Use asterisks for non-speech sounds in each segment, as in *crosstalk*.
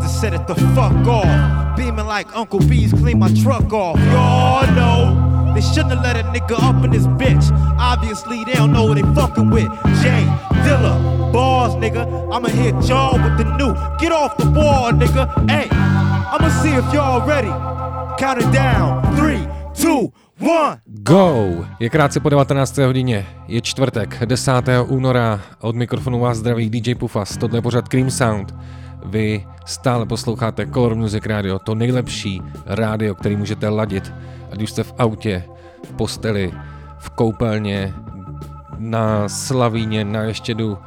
To set it the fuck off. Beaming like Uncle B's clean my truck off. Y'all know. They shouldn't have let a nigga up in this bitch. Obviously, they don't know what they fucking with. Jay Dilla. Bars, nigga. I'ma hit y'all with the new. Get off the wall, nigga. Hey, I'ma see if y'all ready. Count it down. Three, two, one. Go! Je krátce po 19. hodině, je čtvrtek, 10. února, od mikrofonu vás zdraví DJ Pufas, tohle je pořád Cream Sound. Vy stále posloucháte Color Music Radio, to nejlepší rádio, který můžete ladit, ať už jste v autě, v posteli, v koupelně, na Slavíně, na Ještědu,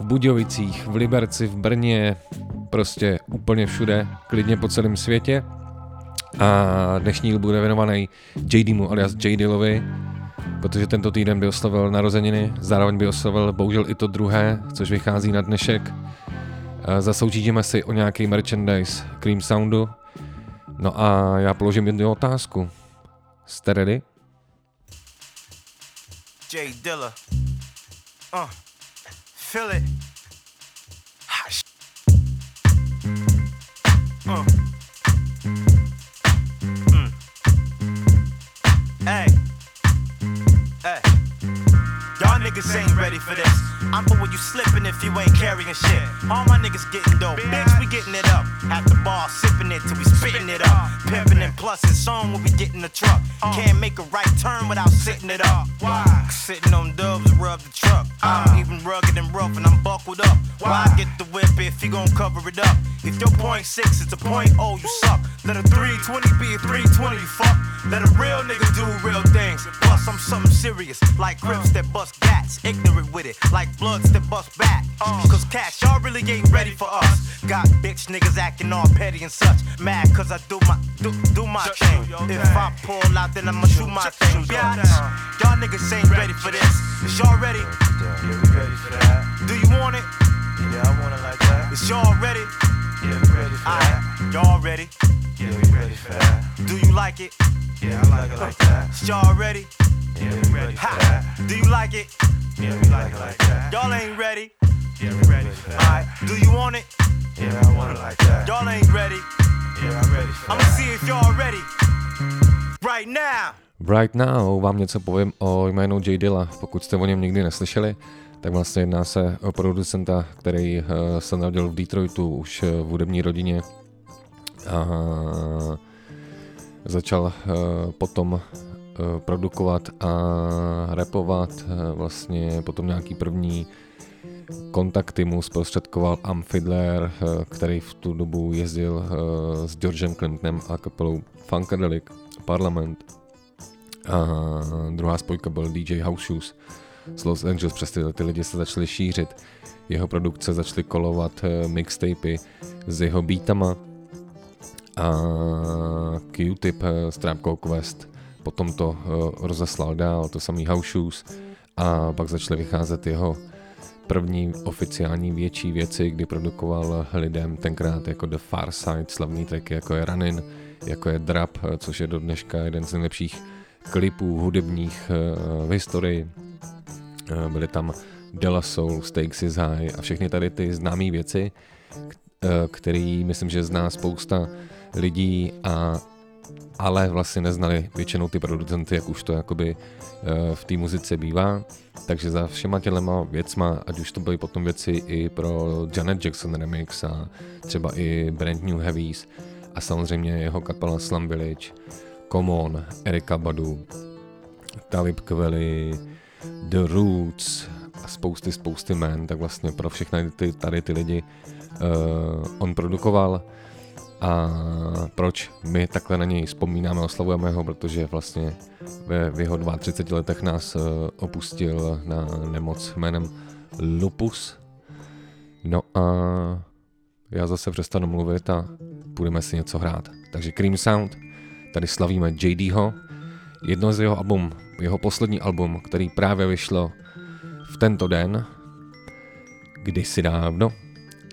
v Budějovicích, v Liberci, v Brně, prostě úplně všude, klidně po celém světě. A dnešní díl bude věnovaný JDmu alias J protože tento týden by oslavil narozeniny, zároveň by oslavil bohužel i to druhé, což vychází na dnešek. E, Zasoutěžíme si o nějaký merchandise Cream Soundu. No a já položím jednu otázku. Jste ready? Jay Dilla. Uh, feel it. Hot sh- Uh. Niggas ain't ready for this. I'm for when you slipping if you ain't carrying shit. All my niggas getting dope. Bitch, we getting it up. At the bar, sipping it till we spitting it up. Pimping and plus it's on when we get in the truck. Can't make a right turn without sitting it up. Why? Sitting on dubs and rub the truck. I'm uh. even rugged and rough and I'm buckled up. Why get the whip if you gon' cover it up? If your point six is a point oh, you suck. Let a 320 be a 320, you fuck. Let a real nigga do real things. Plus, I'm something serious, like Crips that bust Ignorant with it, like Bloods that bust back. Uh. Cause cash, y'all really ain't ready for us. Got bitch niggas acting all petty and such. Mad cause I do my do, do my thing. If I pull out, then I'ma shoot my thing. Bitch, y'all niggas ain't ready for this. Is y'all ready? Yeah, we ready for that. Do you want it? Yeah, I want it like that. Is y'all ready? Yeah, we ready for that. Y'all ready? Yeah, we ready for that. Do you like it? Yeah, I like it like that. Is y'all ready? Yeah, we ready for Ha! that. Do you like it? Yeah, we like it like that. Y'all ain't ready. Yeah, we ready for that. Alright, do you want it? Yeah, I want it like that. Y'all ain't ready. Yeah, I'm ready for I'ma that. see if y'all ready. Right now. Right now vám něco povím o jménu J Dilla, pokud jste o něm nikdy neslyšeli, tak vlastně jedná se o producenta, který uh, se narodil v Detroitu už uh, v hudební rodině a začal uh, potom uh, produkovat a rapovat, uh, vlastně potom nějaký první kontakty mu zprostředkoval Am Fiddler, uh, který v tu dobu jezdil s Georgem Clintonem a kapelou Funkadelic, Parliament a druhá spojka byl DJ House Shoes z Los Angeles, přes tyhle ty lidi se začaly šířit. Jeho produkce začaly kolovat eh, mixtapy s jeho beatama. A Q-Tip eh, s trápkou Quest potom to eh, rozeslal dál, to samý House Shoes a pak začaly vycházet jeho první oficiální větší věci, kdy produkoval lidem tenkrát jako The Far Side, slavný tracky jako je Running, jako je Drap, eh, což je do dneška jeden z nejlepších klipů hudebních v historii. Byly tam Della Soul, Stakes is High a všechny tady ty známé věci, který myslím, že zná spousta lidí a ale vlastně neznali většinou ty producenty, jak už to jakoby eh, v té muzice bývá. Takže za všema tělema věcma, ať už to byly potom věci i pro Janet Jackson remix a třeba i Brand New Heavies a samozřejmě jeho kapela Slum Village, Common, Erika Badu, Talib Kweli, The Roots a spousty, spousty men, tak vlastně pro všechny ty, tady ty lidi uh, on produkoval a proč my takhle na něj vzpomínáme, oslavujeme ho, protože vlastně ve, v jeho 32 letech nás uh, opustil na nemoc jménem lupus. No a já zase přestanu mluvit a budeme si něco hrát. Takže Cream Sound, tady slavíme JDho. Jedno z jeho album, jeho poslední album, který právě vyšlo v tento den, kdysi dávno,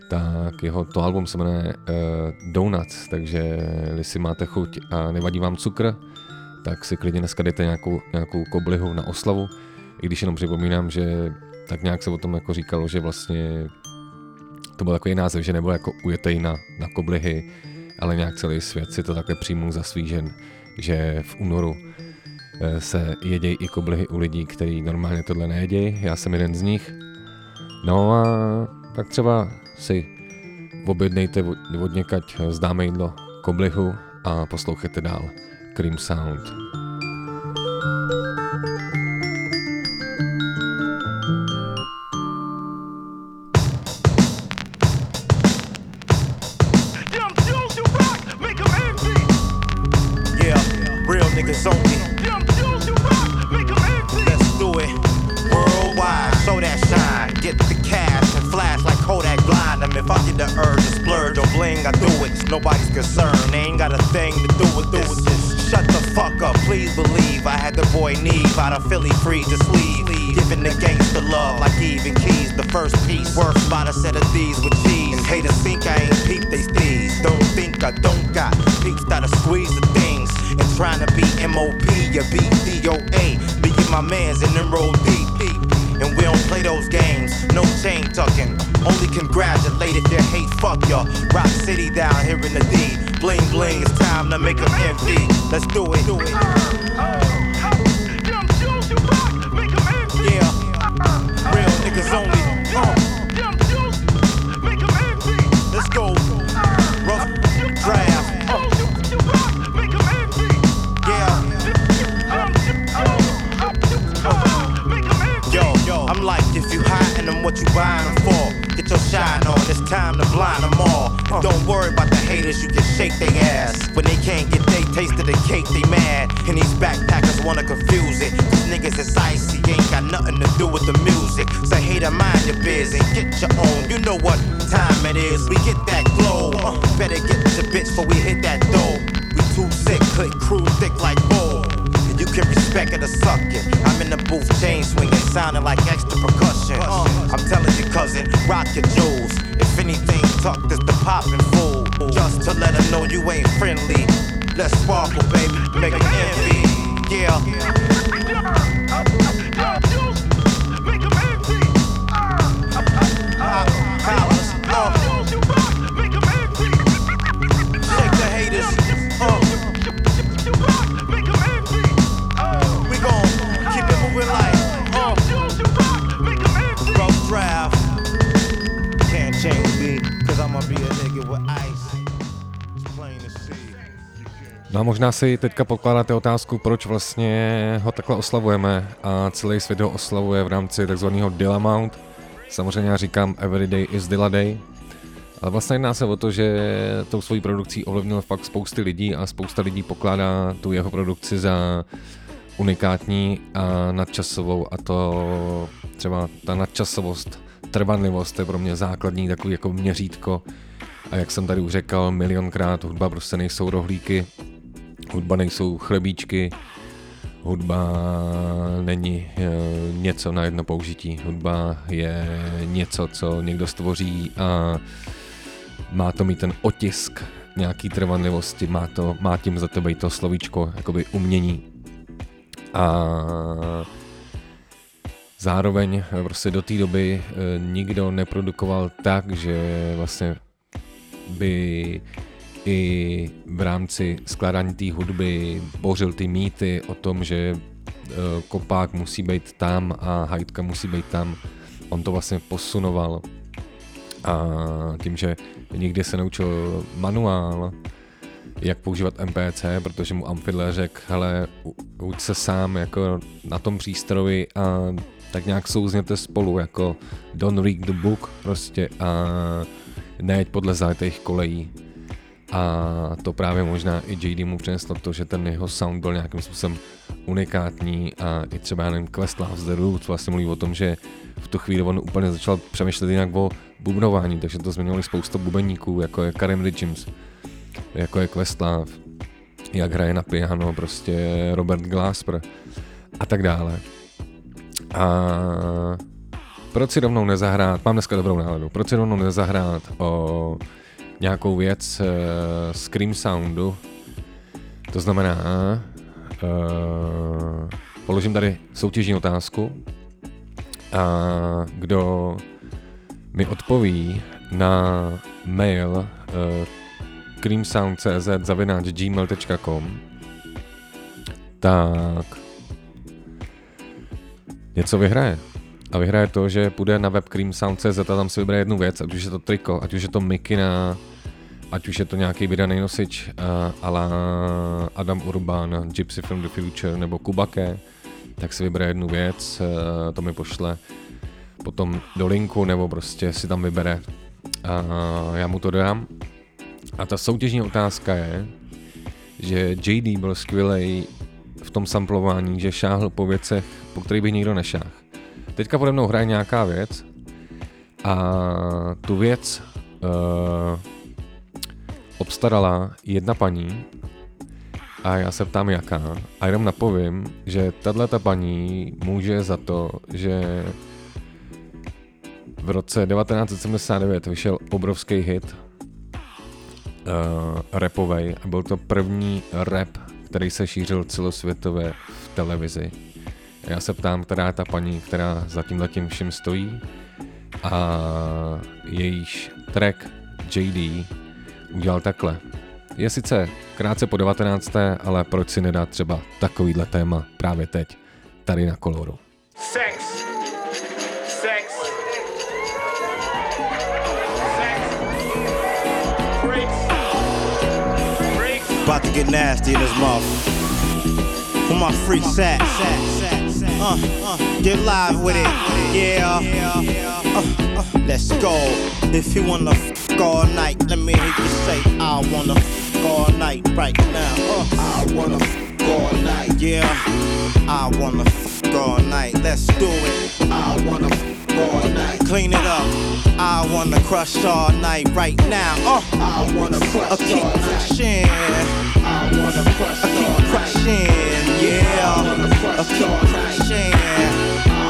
tak jeho to album se jmenuje uh, Donuts, takže jestli máte chuť a nevadí vám cukr, tak si klidně dneska dejte nějakou, nějakou koblihu na oslavu, i když jenom připomínám, že tak nějak se o tom jako říkalo, že vlastně to byl takový název, že nebyl jako ujetej na, na koblihy, ale nějak celý svět si to takhle přijmul za svý žen, že v únoru eh, se jedějí i koblihy u lidí, kteří normálně tohle nejedějí, já jsem jeden z nich. No a tak třeba si objednejte od někať zdáme jídlo koblihu a poslouchejte dál Cream Sound. Yeah, It's concern. They ain't got a thing to do with this. Shut the fuck up, please believe. I had the boy Neve out of Philly free to sleeve. Giving the gangster love like even keys. The first piece worth about a set of these with cheese. And haters think I ain't peep they steez. Don't think I don't got peeps that'll squeeze the things. And trying to be MOP, you beat DOA. Me and my mans in them roll deep. And we don't play those games, no chain tucking. Only congratulate if you hate, fuck ya. Rock City down here in the D. Bling bling, it's time to make them envy. Let's do it. Do it. Yeah, real niggas only. Uh, let's go. Rough draft. Uh, yeah. Yo, I'm like, if you hiding them, what you buying them for? Shine on, it's time to blind them all. And don't worry about the haters, you can shake their ass. When they can't get they taste of the cake, they mad. And these backpackers wanna confuse it. Cause niggas is icy, ain't got nothing to do with the music. Say, hater, mind your biz and get your own. You know what time it is, we get that glow. Uh, better get your bitch before we sparkle, možná si teďka pokládáte otázku, proč vlastně ho takhle oslavujeme a celý svět ho oslavuje v rámci takzvaného Dilla Mount. Samozřejmě já říkám Every Day is Dilla Day, ale vlastně jedná se o to, že tou svojí produkcí ovlivnil fakt spousty lidí a spousta lidí pokládá tu jeho produkci za unikátní a nadčasovou. A to třeba ta nadčasovost, trvanlivost je pro mě základní takový jako měřítko. A jak jsem tady už řekl milionkrát, hudba prostě nejsou rohlíky, hudba nejsou chlebíčky, hudba není e, něco na jedno použití. Hudba je něco, co někdo stvoří a má to mít ten otisk nějaký trvanlivosti, má, to, má tím za tebe to slovíčko, jakoby umění. A zároveň eh, prostě do té doby e, nikdo neprodukoval tak, že vlastně by i v rámci skládání té hudby bořil ty mýty o tom, že e, kopák musí být tam a hajtka musí být tam. On to vlastně posunoval a tím, že nikdy se naučil manuál, jak používat MPC, protože mu Amfidler řekl, hele, uč se sám jako na tom přístroji a tak nějak souzněte spolu, jako don't read the book prostě a nejeď podle zajetých kolejí. A to právě možná i JD mu přineslo to, že ten jeho sound byl nějakým způsobem unikátní a i třeba, já nevím, Questlove The Roots vlastně mluví o tom, že v tu chvíli on úplně začal přemýšlet jinak o bubnování, takže to změnilo spousta bubeníků, jako je Karim Richards, jako je Questlove, jak hraje na piano prostě Robert Glasper a tak dále. A proč si rovnou nezahrát, mám dneska dobrou náladu, proč si rovnou nezahrát o nějakou věc uh, Scream Soundu, to znamená, uh, položím tady soutěžní otázku a kdo mi odpoví na mail uh, creamsound.cz tak něco vyhraje. A vyhraje to, že půjde na web creamsound.cz a tam si vybere jednu věc, ať už je to triko, ať už je to mikina, ať už je to nějaký vydaný nosič uh, ala Adam Urban, Gypsy from the Future nebo Kubake, tak si vybere jednu věc, uh, to mi pošle potom do linku nebo prostě si tam vybere a já mu to dám. A ta soutěžní otázka je, že JD byl skvělý v tom samplování, že šáhl po věcech, po kterých by nikdo nešáhl. Teďka pode mnou hraje nějaká věc a tu věc uh, obstarala jedna paní a já se ptám jaká a jenom napovím, že tahle ta paní může za to, že v roce 1979 vyšel obrovský hit uh, rapovej a byl to první rap, který se šířil celosvětově v televizi. Já se ptám, která je ta paní, která za tím letím vším stojí a jejíž track JD udělal takhle. Je sice krátce po 19. ale proč si nedá třeba takovýhle téma právě teď, tady na koloru. Sex. About to get nasty in this mouth. Where my freaks at? Uh, uh, get live with it. Yeah. Uh, uh, let's go. If you wanna f all night, let me hear you say, I wanna f all night right now. Uh, I wanna f all night. Yeah. I wanna f all night. Let's do it. I wanna f. Clean it up. I wanna crush all night right now. Uh, I wanna crush uh, keep crushing. I wanna crush I keep crushing. Yeah. I keep crushing.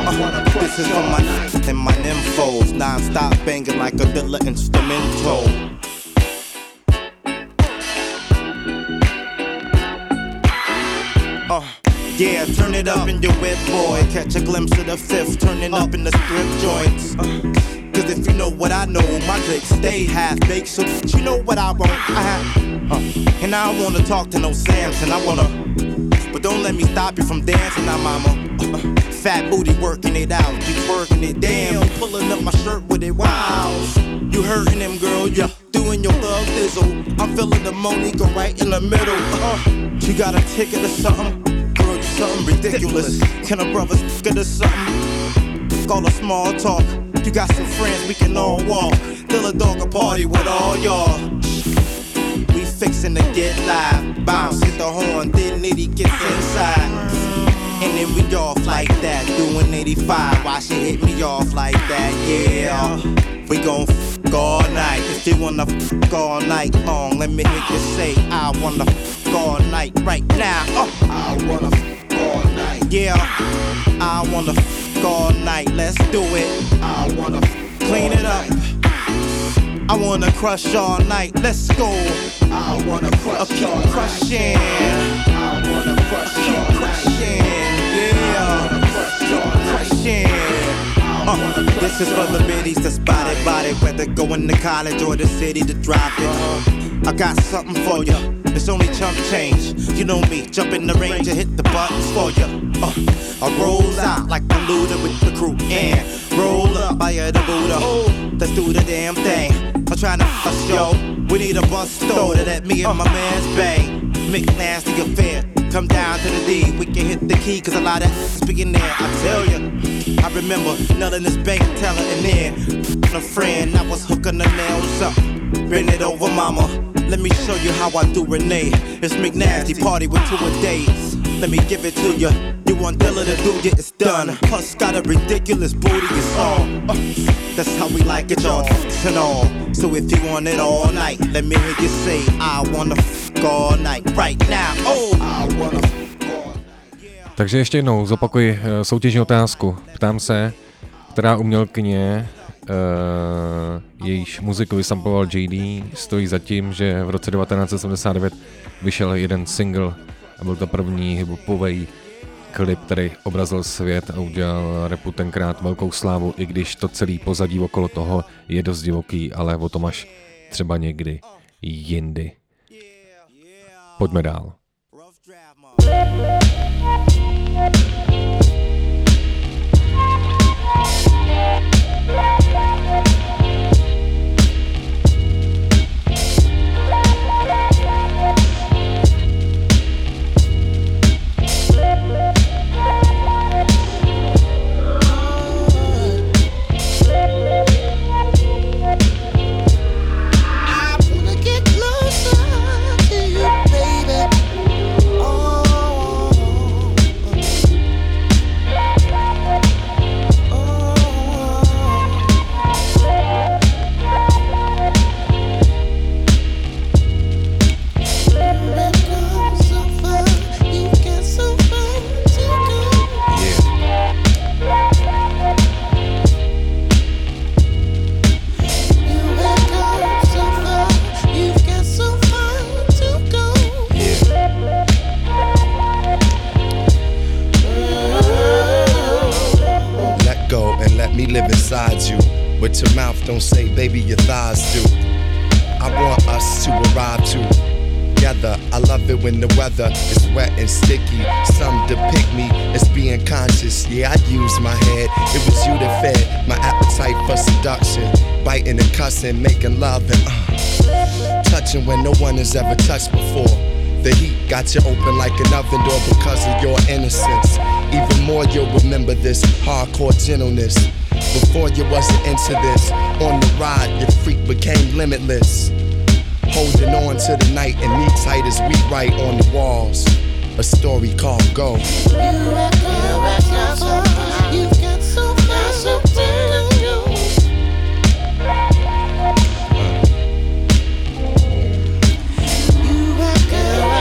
Uh, this is for my and my nymphos. Non-stop banging like a Dilla instrumental. Yeah, turn it up in your whip, boy. Catch a glimpse of the fifth, turning up in the strip joints. Cause if you know what I know, my clicks stay half baked. So you know what I want. I have, uh, and I don't wanna talk to no Samson. I wanna, but don't let me stop you from dancing, now, mama. Uh, fat booty working it out, you working it. Damn, you pulling up my shirt with it. Wow, you hurting them, girl. Yeah, doing your thug thizzle. I'm feeling the Monique right in the middle. Uh, you got a ticket or something? Something ridiculous. Can a brother get us something? Call a small talk. You got some friends we can all walk. Fill a dog a party with all y'all. We fixin' to get live. Bounce, hit the horn, then Nitty gets inside. And then we off like that, doing 85. Why she hit me off like that? Yeah. We gon' f all night. If you wanna f all night long, let me hear you say, I wanna f all night right now. Uh, I wanna. Yeah. I wanna f all night. Let's do it. I wanna f clean it up. I wanna crush all night. Let's go. I wanna crush keep all crushing. I wanna crush keep crushing. Yeah. Crushing. Uh, this is for the biddies that spotted body, whether going to college or the city to drop it. I got something for ya. It's only chump change. You know me, jump in the range and hit the buttons for ya. Uh, I roll out like the looter with the crew and roll up by the Buddha. Let's do the damn thing. I'm trying to fuss yo. We need a bus store to let me and my man's bang. Make nasty affair. Come down to the D, we can hit the key, cause a lot of speaking there, I tell ya. I remember nailing this bank teller and then a friend, I was hooking the nails up. Bend it over, mama. Let me show you how I do Renee. It's McNasty party with two a days. Let me give it to you. You want Dilla to do it, it's done. Plus got a ridiculous booty, it's on. Uh, that's how we like it, y'all. And all. So if you want it all night, let me hear you say, I wanna all night, right now. Oh, I wanna Takže ještě jednou zopakuji eh, soutěžní otázku. Ptám se, která umělkyně, uh, jejíž muziku vysampoval JD, stojí za tím, že v roce 1979 vyšel jeden single a byl to první hiphopový klip, který obrazil svět a udělal repu tenkrát velkou slávu, i když to celý pozadí okolo toho je dost divoký, ale o tom až třeba někdy jindy. Pojďme dál. Live inside you. But your mouth don't say, baby, your thighs do. I want us to arrive together. I love it when the weather is wet and sticky. Some depict me as being conscious. Yeah, I use my head. It was you that fed my appetite for seduction. Biting and cussing, making love and uh, touching when no one has ever touched before. The heat got you open like an oven door because of your innocence. Even more, you'll remember this hardcore gentleness. Before you wasn't into this, on the ride, your freak became limitless. Holding on to the night and me tight as we write on the walls. A story called Go.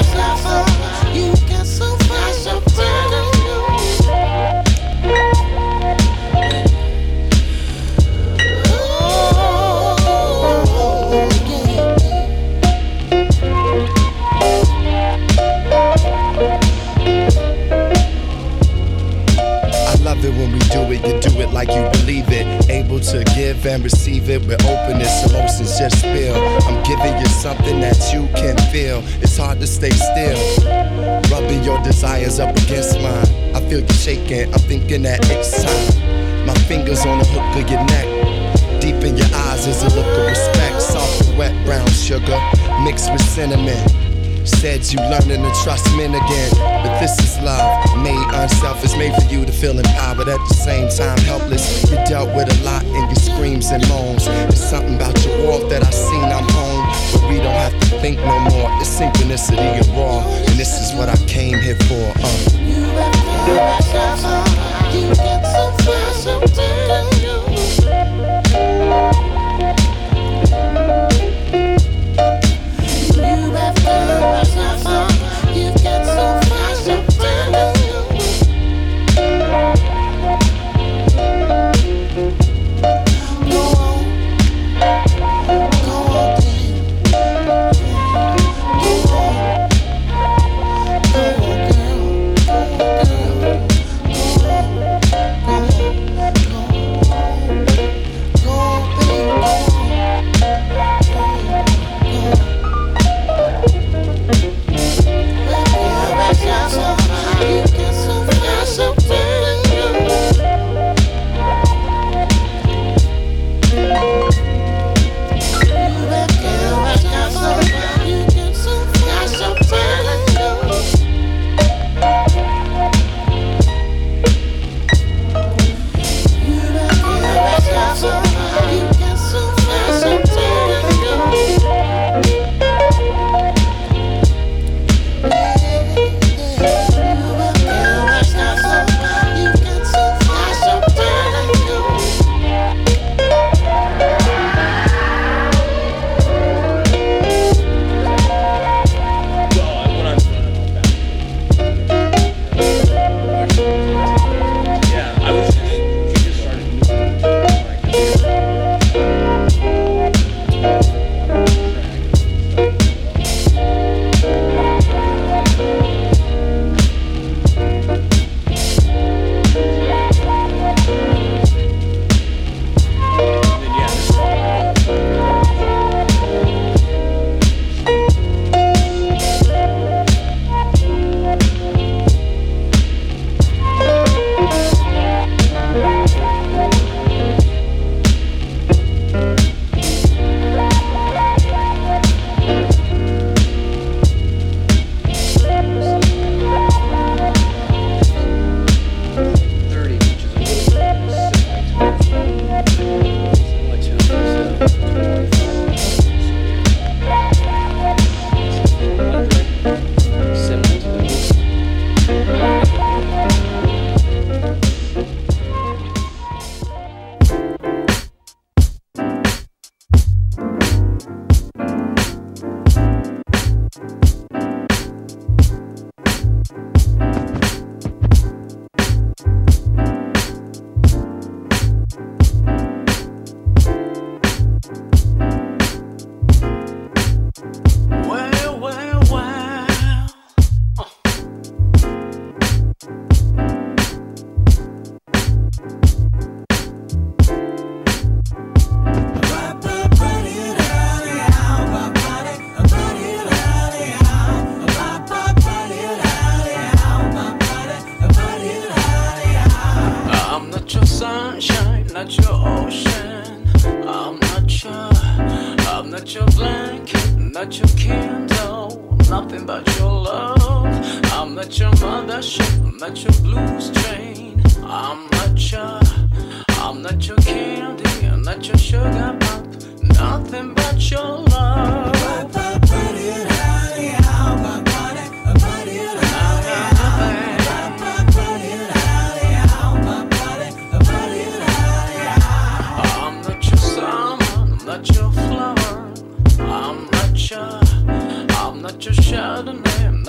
I it, like you believe it. Able to give and receive it with openness, emotions just spill. I'm giving you something that you can feel. It's hard to stay still. Rubbing your desires up against mine. I feel you shaking, I'm thinking that it's time. My fingers on the hook of your neck. Deep in your eyes is a look of respect. Soft, wet brown sugar mixed with cinnamon. Said you learning to trust men again. But this is love, made unselfish, made for you to feel empowered at the same time helpless. You dealt with a lot in your screams and moans. There's something about your walk that I seen I'm home. But we don't have to think no more. It's synchronicity and raw. And this is what I came here for. Uh. Go on, girl. Go on, girl. Go on.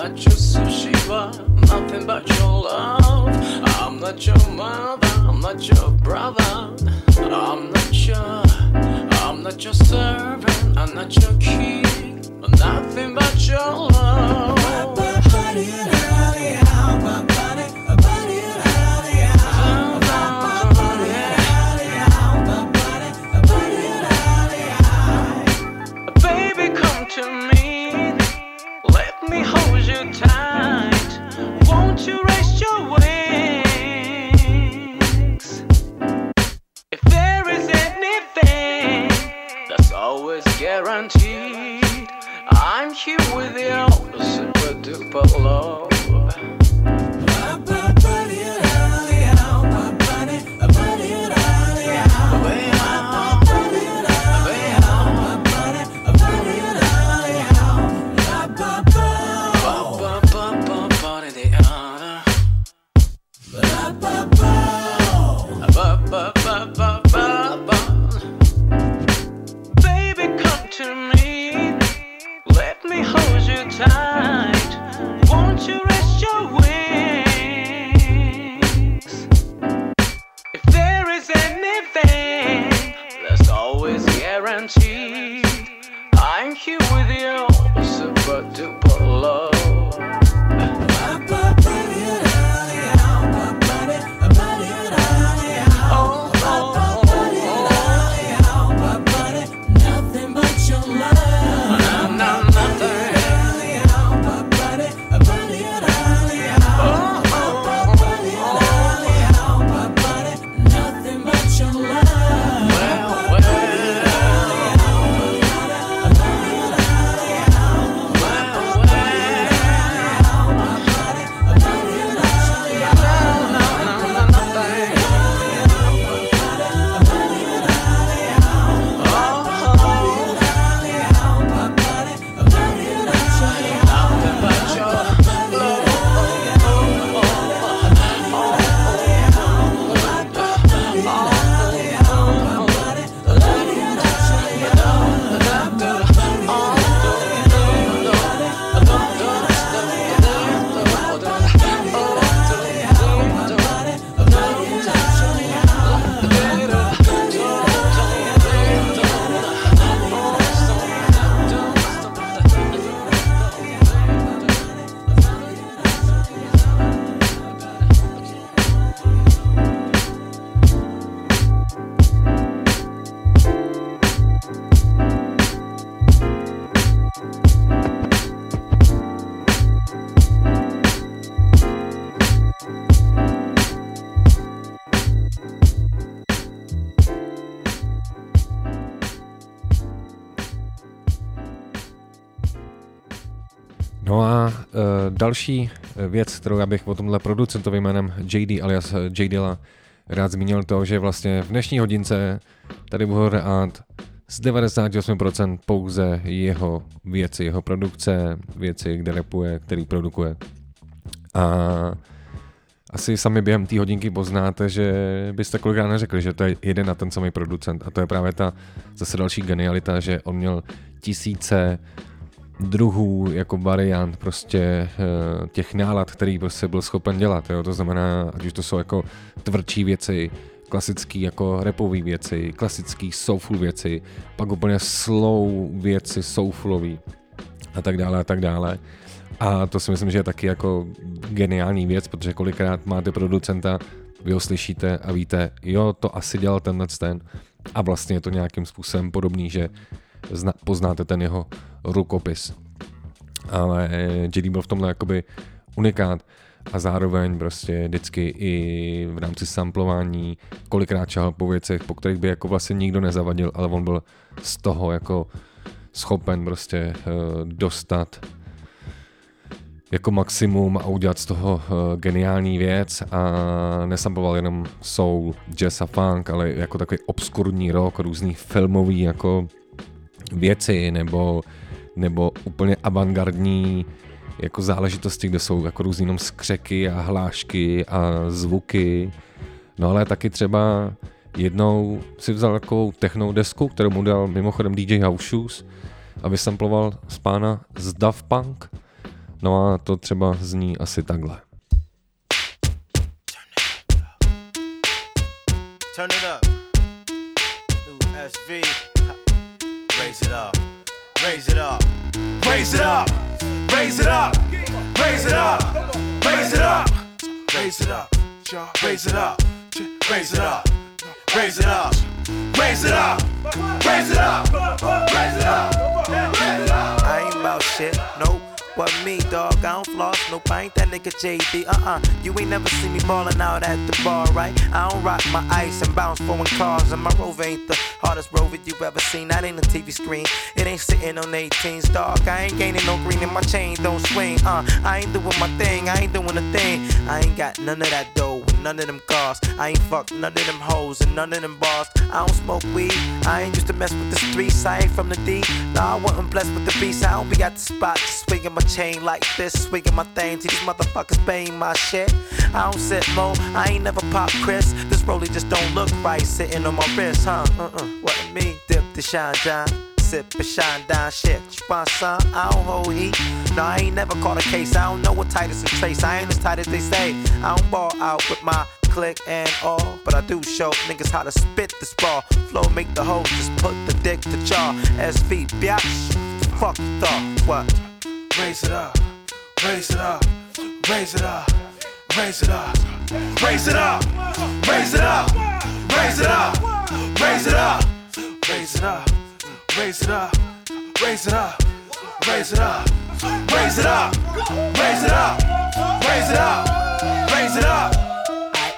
Not your sushi bar, nothing but your love. I'm not your mother, I'm not your brother. I'm not your, I'm not your servant, I'm not your king, nothing but your love. Guaranteed, I'm here with you, super duper love. Baby, další eh, věc, kterou já bych o tomhle producentovi jménem JD alias eh, J Dilla rád zmínil to, že vlastně v dnešní hodince tady budu hrát z 98% pouze jeho věci, jeho produkce, věci, kde rapuje, který produkuje. A asi sami během té hodinky poznáte, že byste kolikrát neřekli, že to je jeden na ten samý producent. A to je právě ta zase další genialita, že on měl tisíce druhů jako variant prostě eh, těch nálad, který prostě byl schopen dělat. Jo? To znamená, ať už to jsou jako tvrdší věci, klasický jako rapové věci, klasický soulful věci, pak úplně slow věci, soulfulový a tak dále a tak dále. A to si myslím, že je taky jako geniální věc, protože kolikrát máte producenta, vy ho slyšíte a víte, jo, to asi dělal tenhle ten a vlastně je to nějakým způsobem podobný, že zna, poznáte ten jeho rukopis. Ale JD byl v tomhle jakoby unikát a zároveň prostě vždycky i v rámci samplování kolikrát čahal po věcech, po kterých by jako vlastně nikdo nezavadil, ale on byl z toho jako schopen prostě uh, dostat jako maximum a udělat z toho uh, geniální věc a nesamploval jenom soul, jazz a funk, ale jako takový obskurní rock, různý filmový jako věci nebo, nebo úplně avantgardní jako záležitosti, kde jsou jako různý jenom skřeky a hlášky a zvuky. No ale taky třeba jednou si vzal takovou technou desku, kterou mu dal mimochodem DJ House Shoes a vysamploval z pána z Daft Punk. No a to třeba zní asi takhle. Turn it up. New Raise it up. Raise it up. Raise it up. Raise it up. Raise it up. Raise it up. Raise it up. Raise it up. Raise it up. Raise it up. Raise it up. Raise it up. I ain't about shit. Nope. What me, dog? I don't floss. Nope, I ain't that nigga JD. Uh uh. You ain't never see me ballin' out at the bar, right? I don't rock my ice and bounce foreign cars. And my rover ain't the hardest rover you ever seen. That ain't a TV screen. It ain't sitting on 18s, dog. I ain't gaining no green and my chain don't swing. Uh, I ain't doing my thing. I ain't doing a thing. I ain't got none of that dough. None of them cars. I ain't fuck none of them hoes and none of them bars. I don't smoke weed. I ain't used to mess with the streets. I ain't from the D. Nah, I wasn't blessed with the beast. I don't be at the spot. Swinging my chain like this. Swinging my thing. See these motherfuckers paying my shit. I don't sit low. I ain't never pop Chris. This rollie just don't look right. Sitting on my wrist, huh? Uh uh. What me? Dip the shine, John sip and shine down shit. Want some? I don't hold heat. No, I ain't never caught a case. I don't know what Titus and Trace. I ain't as tight as they say. I don't ball out with my click and all. But I do show niggas how to spit this ball. Flow make the hoe just put the dick to jaw. SV, biatch. Fuck the thought. What? Raise it up. Raise it up. Raise it up. Raise it up. Raise it up. Raise it up. Raise it up. Raise it up. Raise it up. Raise it up. Raise it up. Raise it up. Raise it up. Raise it up. Raise it up. Raise it up.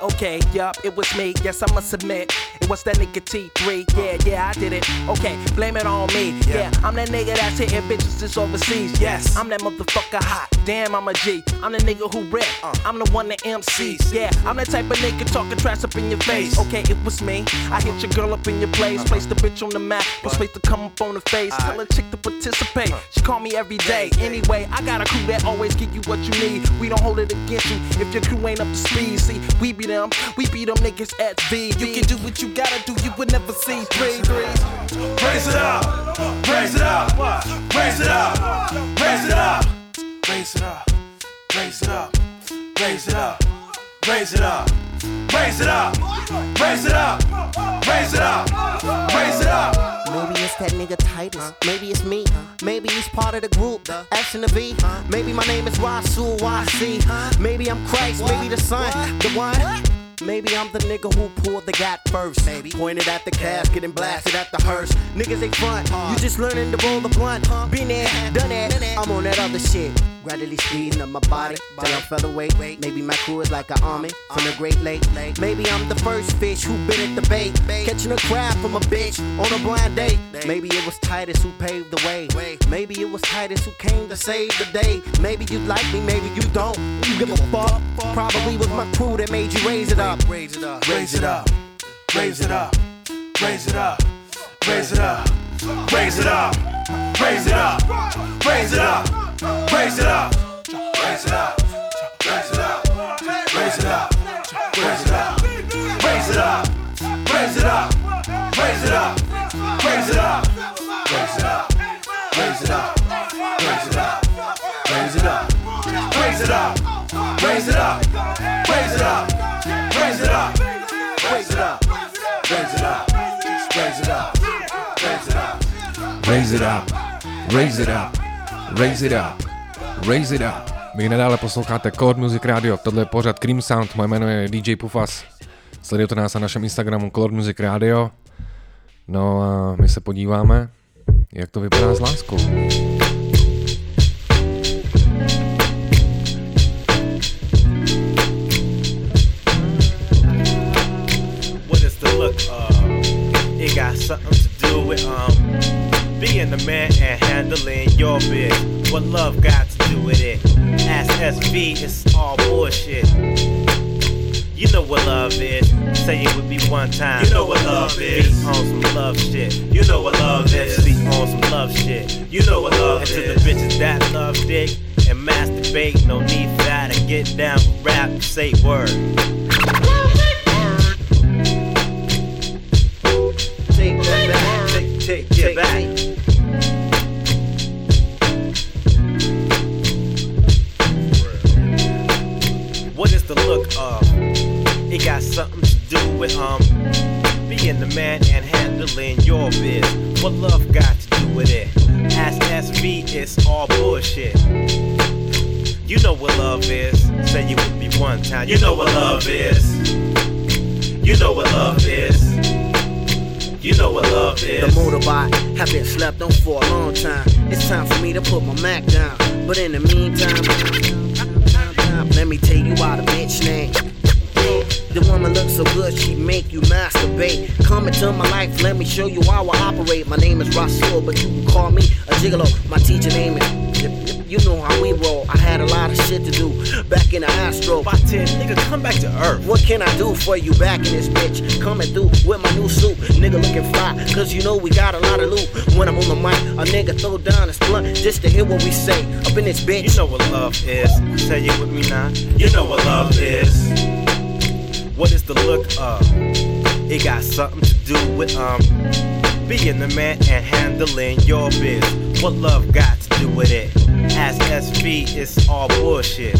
Okay, yup, it was me. Yes, I'ma submit. It was that nigga T3. Yeah, yeah, I did it. Okay, blame it on me. Yeah, I'm that nigga that's hitting bitches just overseas. Yes, I'm that motherfucker hot. Damn, I'm a G. I'm the nigga who rap. I'm the one that MCs. Yeah, I'm that type of nigga talking trash up in your face. Okay, it was me. I hit your girl up in your place. Place the bitch on the map. Was place to come up on the face. Tell a chick to participate. She call me every day. Anyway, I got a crew that always give you what you need. We don't hold it against you if your crew ain't up to speed. See, we be them. We beat them niggas at V. You can do what you gotta do. You would never see three. Raise it up. Raise it up. Raise it up. Raise it up. Raise it up. Raise it up. Raise it up. Raise it up. Raise it up. Raise it up. Raise it up. That nigga Titus. Maybe it's me. Maybe he's part of the group. The S and the V. Maybe my name is Rasul YC. Maybe I'm Christ. Maybe the son. The one. Mm-hmm. Maybe I'm the nigga who pulled the gat first. Maybe. Pointed at the casket and blasted at the hearse. Niggas they front. Uh-huh. You just learning to roll the blunt. Uh-huh. Been there, done that. I'm on that other shit. Gradually speeding up my body till I'm featherweight. Maybe my crew is like an army from the uh-huh. Great Lake. Maybe I'm the first fish who been at the bait. Catching a crab from a bitch on a blind date. Maybe it was Titus who paved the way. Maybe it was Titus who came to save the day. Maybe you like me, maybe you don't. You give a fuck. Probably was my crew that made you raise it up. Raise it up. Raise it up. Raise it up. Raise it up. Raise it up. Raise it up. Raise it up. Raise it up. Raise it up. Raise it up. Raise it up, raise it up, raise it up, raise it up. Vy nadále posloucháte Core Music Radio, tohle je pořad Cream Sound, moje jméno je DJ Pufas. Sledujte nás na našem Instagramu Core Music Radio. No a my se podíváme, jak to vypadá s láskou. What is the look of? It got something being the man and handling your biz. What love got to do with it? Ask SV, it's all bullshit. You know what love is. Say it with me one time. You know what love is. Be on some love shit. You know what love is. SV on some love shit. You know what love and is. to the bitches that love dick and masturbate, no need for that. And get down, rap, and say word. Take, get back. What is the look of? It got something to do with um being the man and handling your biz. What love got to do with it? Ask SV, it's all bullshit. You know what love is. Say you with me one time. You know what love is. You know what love is. You know what love is. The motorbike have been slept on for a long time. It's time for me to put my Mac down. But in the meantime, let me tell you why the bitch name. The woman looks so good, she make you masturbate. Come into my life, let me show you how I operate. My name is Rasul, but you can call me a gigolo. My teacher name is. You know how we roll. I had a lot of shit to do back in the Astro. By 10, nigga, come back to earth. What can I do for you back in this bitch? Coming through with my new suit, nigga looking fly, cause you know we got a lot of loot. When I'm on the mic, a nigga throw down his blunt just to hear what we say. Up in this bitch. You know what love is. Say it with me now. You know what love is. What is the look of? It got something to do with um being the man and handling your biz. What love got to do with it? Ask SV, it's all bullshit.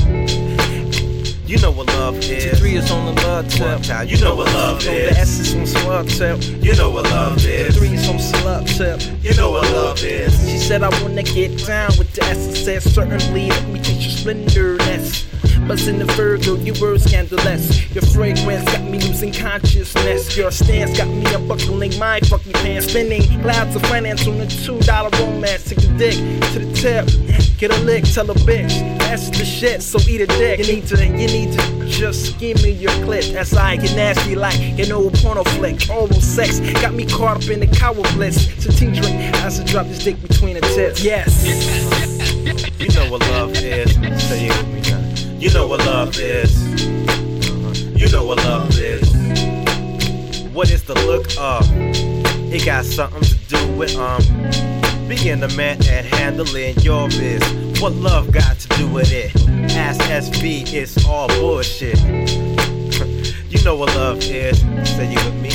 You know what love is. Three is on the love tip. Time, You know what love Know the is. S is on slug tip. You know what love is. Three is on slug tip. You know what love is. She said I wanna get down with the SSS. Certainly, let me teach you splendorness. In the Virgo, you were scandalous. Your fragrance got me losing consciousness. Your stance got me unbuckling my fucking pants. Spending clouds of finance on a two dollar romance. Take the dick to the tip. Get a lick, tell a bitch. That's the shit, so eat a dick. You need to, you need to just give me your clip. As I get nasty like an old porno flick. All Oral sex got me caught up in the cow bliss. So team drink I drop this dick between the tips. Yes. You know what love is. It with me. You know what love is. You know what love is. What is the look of? It got something to do with um being the man and handling your biz. What love got to do with it? Ask SV, it's all bullshit. *laughs* you know what love is. Say you with me.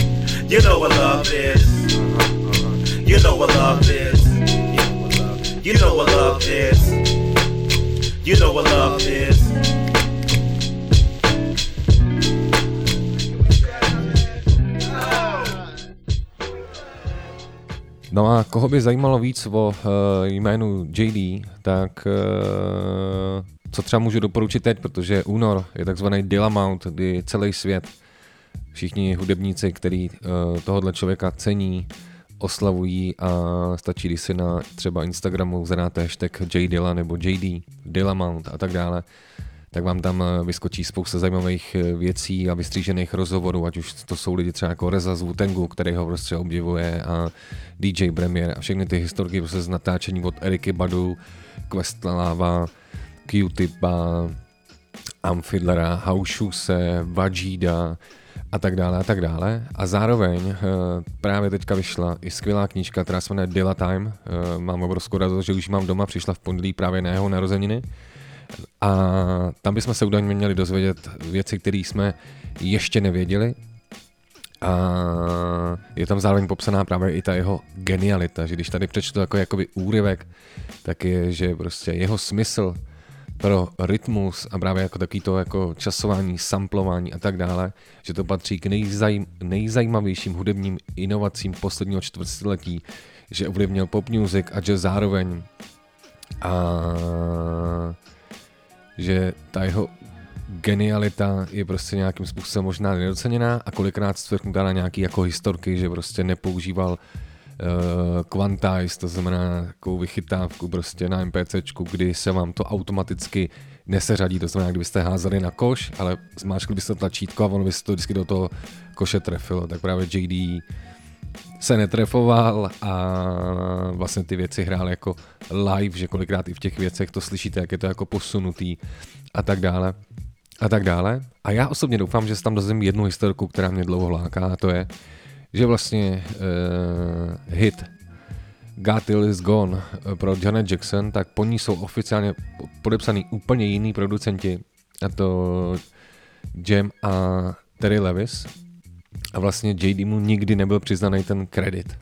You know what love is. You know what love is. You know what love is. You know what love is. No a koho by zajímalo víc o uh, jménu JD, tak uh, co třeba můžu doporučit teď, protože únor je takzvaný Dilamount, kdy celý svět, všichni hudebníci, který uh, tohohle člověka cení, oslavují a stačí, když si na třeba Instagramu zadáte hashtag JDilla nebo JD, Dilamount a tak dále, tak vám tam eh, vyskočí spousta zajímavých eh, věcí a vystřížených rozhovorů, ať už to jsou lidi třeba jako Reza z Wu-Tangu, který ho prostě obdivuje a DJ Premier a všechny ty historky prostě z natáčení od Eriky Badu, Questlava, Q-Tipa, Amfidlera, Haušuse, Vajida a tak dále a tak dále. A zároveň uh, právě teďka vyšla i skvělá knížka, která se jmenuje Dilla Time. Uh, mám obrovskou radost, že už mám doma, přišla v pondělí právě na jeho narozeniny. A tam bychom se údajně měli dozvědět věci, které jsme ještě nevěděli. A je tam zároveň popsaná právě i ta jeho genialita, že když tady přečtu jako jakoby úryvek, tak je, že prostě jeho smysl pro rytmus a právě jako takový to jako časování, samplování a tak dále, že to patří k nejzajím, nejzajímavějším hudebním inovacím posledního čtvrtstoletí, že ovlivnil pop music a jazz zároveň. A že ta jeho genialita je prostě nějakým způsobem možná nedoceněná a kolikrát stvrknutá na nějaký jako historky, že prostě nepoužíval uh, quantize, to znamená takovou vychytávku prostě na MPCčku, kdy se vám to automaticky neseřadí, to znamená, kdybyste házeli na koš, ale zmáčkli byste tlačítko a ono by se to vždycky do toho koše trefilo, tak právě JD se netrefoval a vlastně ty věci hrál jako live, že kolikrát i v těch věcech to slyšíte, jak je to jako posunutý a tak dále a tak dále. A já osobně doufám, že se tam dozvím jednu historku, která mě dlouho láká a to je, že vlastně uh, hit Got Till Is Gone pro Janet Jackson, tak po ní jsou oficiálně podepsaný úplně jiný producenti a to Jam a Terry Lewis a vlastně JD mu nikdy nebyl přiznaný ten kredit.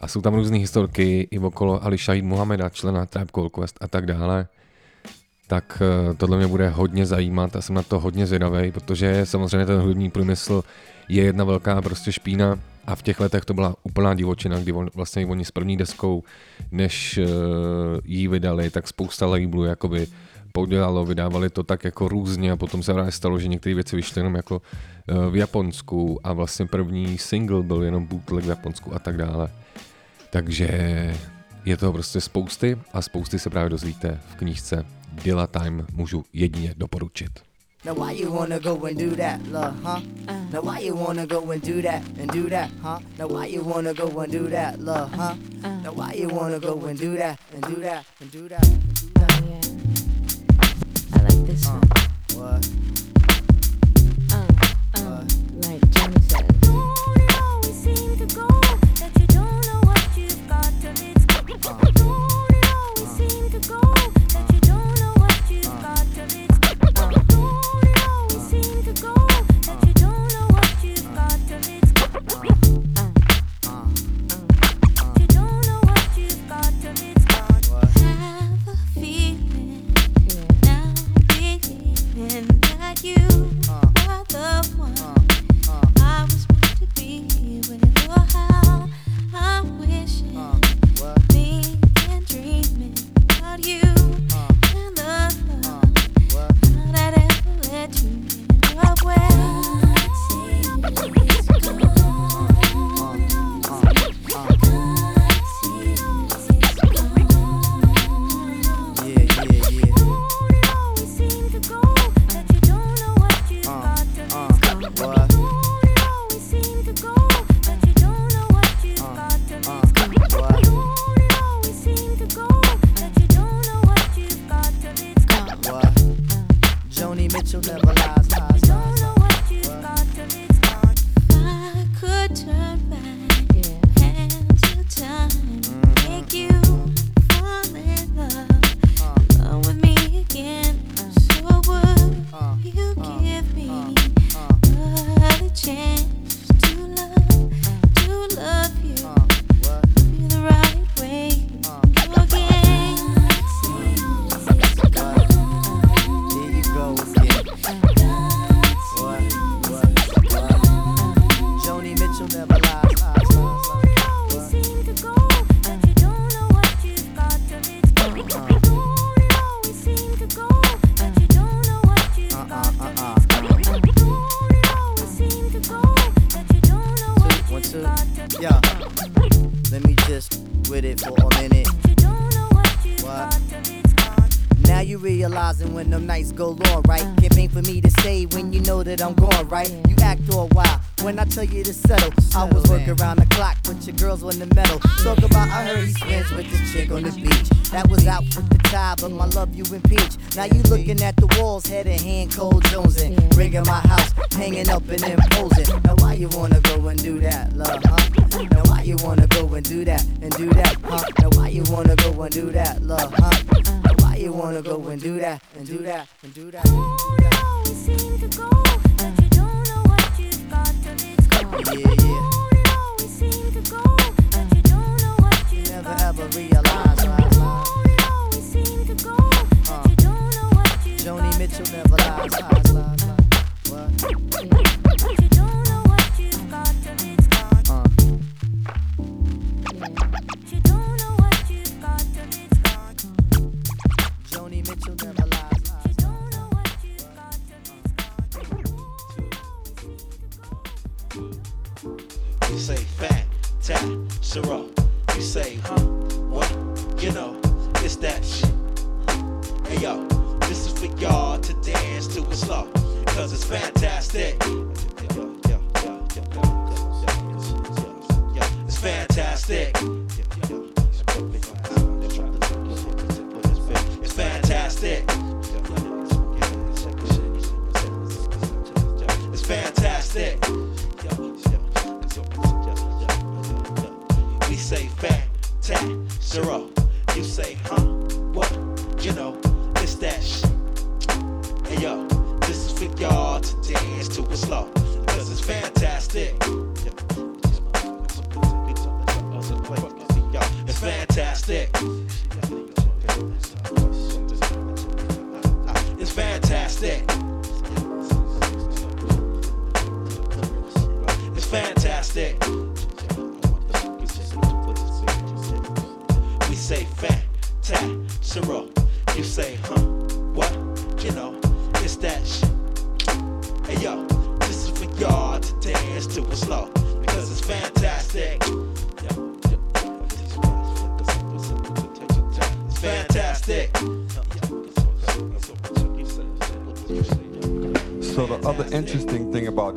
A jsou tam různé historky i okolo Ali Shahid Muhammeda, člena Tribe Called Quest a tak dále. Tak eh, tohle mě bude hodně zajímat a jsem na to hodně zvědavý, protože samozřejmě ten hudební průmysl je jedna velká prostě špína a v těch letech to byla úplná divočina, kdy on, vlastně oni s první deskou, než uh, jí vydali, tak spousta labelů jakoby podělalo, vydávali to tak jako různě a potom se právě stalo, že některé věci vyšly jenom jako uh, v Japonsku a vlastně první single byl jenom bootleg v Japonsku a tak dále. Takže je toho prostě spousty a spousty se právě dozvíte v knížce Dilla Time, můžu jedině doporučit. Now why you wanna go and do that, love, huh? Now why you wanna go and do that and do that, huh? Now why you wanna go and do that, love, huh? Now why you wanna go and do that and do that and do that and do that? Oh, yeah. I like this one. What? Uh, uh, like Johnny says. Have a about you realize,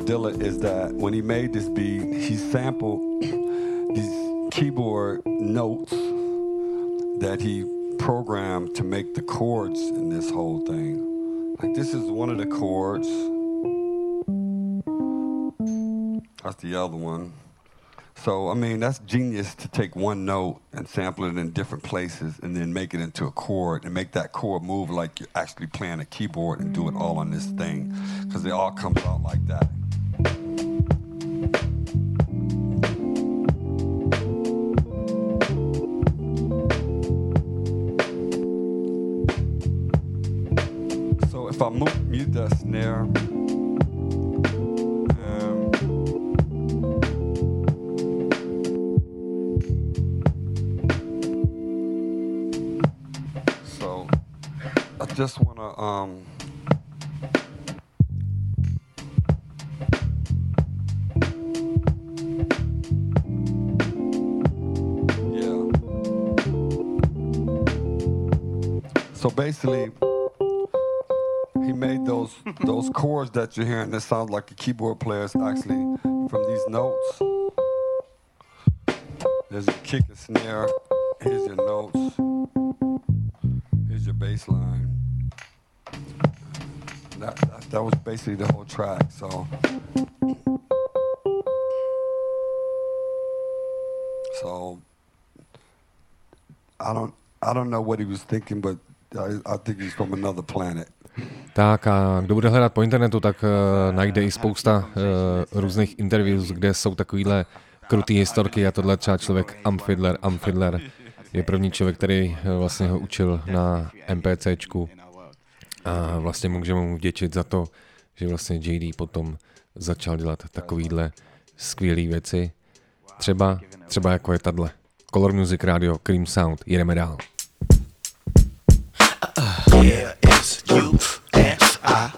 Dilla is that when he made this beat, he sampled these keyboard notes that he programmed to make the chords in this whole thing. Like this is one of the chords. That's the other one. So I mean that's genius to take one note and sample it in different places and then make it into a chord and make that chord move like you're actually playing a keyboard and do it all on this thing because it all comes out like that. Um yeah. So basically he made those those *laughs* chords that you're hearing that sound like a keyboard player is actually from these notes. There's a kick and snare. Here's your notes. Here's your bass line. That, that, that was basically the whole track. So, so I don't I don't know what he was thinking, but I, I think he's from another planet. Tak a kdo bude hledat po internetu, tak uh, najde i spousta uh, různých interviews, kde jsou takovýhle krutý historky a tohle třeba člověk Amfidler, Amfidler je první člověk, který uh, vlastně ho učil na MPCčku a vlastně můžeme mu vděčit za to, že vlastně JD potom začal dělat takovýhle skvělé věci. Třeba, třeba jako je tadle. Color Music Radio, Cream Sound, jedeme dál. Yeah, it's you and I.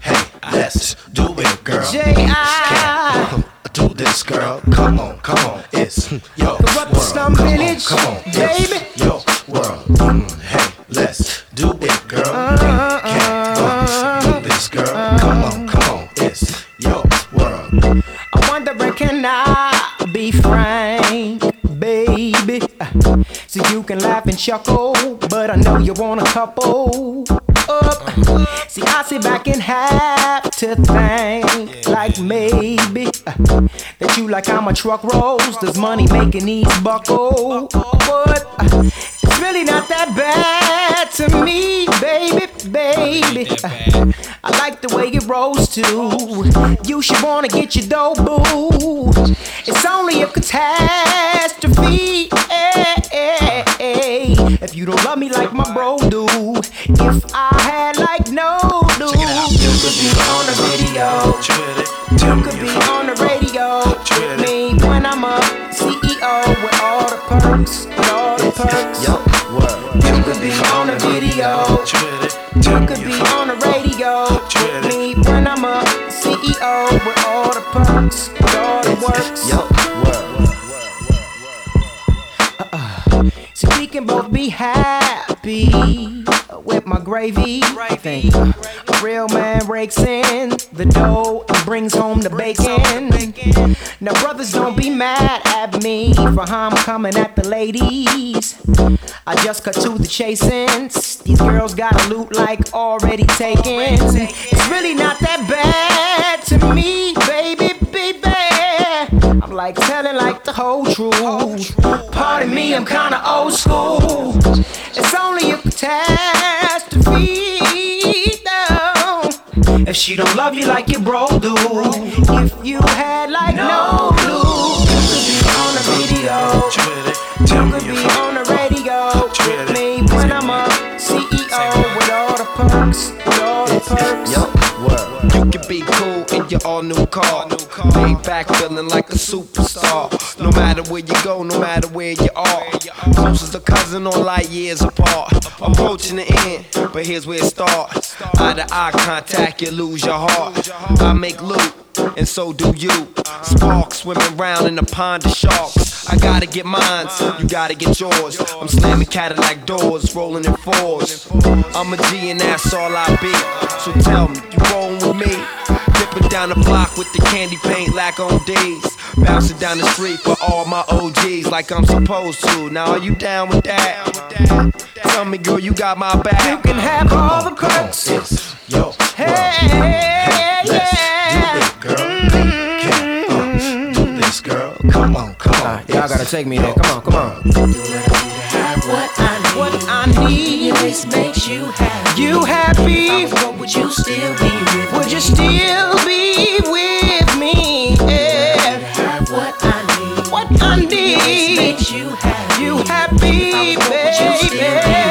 Hey, let's do it, girl. Can't do this, girl. Come on, come on. It's your world. come on, come on. It's your world. Mm, hey, let's do it, girl. Can't do this, girl. Come on, come on. It's your world. I wonder where can I be frank, baby? So you can laugh and chuckle, but I know you want a couple. Up. See, I sit back and have to think, like maybe uh, that you like how my truck rolls. Does money making these buckle? But uh, really not that bad to me, baby, baby. I like the way it rolls too. You should wanna get your dough, boo. It's only a catastrophe. eh, eh, eh, If you don't love me like my bro do, if I had like no do, you could be on the video. You could be on the radio me when I'm a CEO with all the perks, all the perks. Video. You could be on the radio me when I'm a CEO with all the perks, with all the works. Uh-uh. So we can both be happy with my gravy. I think a real man rakes in the dough and brings home the bacon. Now, brothers, don't be mad at me for how I'm coming at the ladies. I just cut to the chasing. These girls got a loot like already taken. It's really not that bad to me, baby, baby. I'm like telling like the whole truth. Pardon me, I'm kinda old school. It's only a catastrophe. though. If she don't love you like your bro do, if you had like no clue, you could be on the video, you could be on the radio with me when I'm a CEO with all the perks, with all the perks. You can be cool in your all new car. Laid back feeling like a superstar. No matter where you go, no matter where you are. Close as a cousin or light years apart. Approaching the end, but here's where it starts. Eye to eye contact, you lose your heart. I make loot. And so do you. Sparks swimming round in a pond of sharks. I gotta get mine, you gotta get yours. I'm slamming Cadillac doors, rolling in fours. I'm a G and that's all I be. So tell me, you rolling with me? Dipping down the block with the candy paint lack on days. Bouncing down the street for all my OGs like I'm supposed to. Now are you down with that? Tell me, girl, you got my back. You can have all the perks. Yo, Hey, yeah. Yeah this girl, come on, come on. Y'all gotta take me there. Come on, come on. What I need, what I need this makes you happy. You happy? If I were, would you still be with Would you still be with me? Yeah. What I need. What I need This makes you happy. You happy, If I'd you still be baby?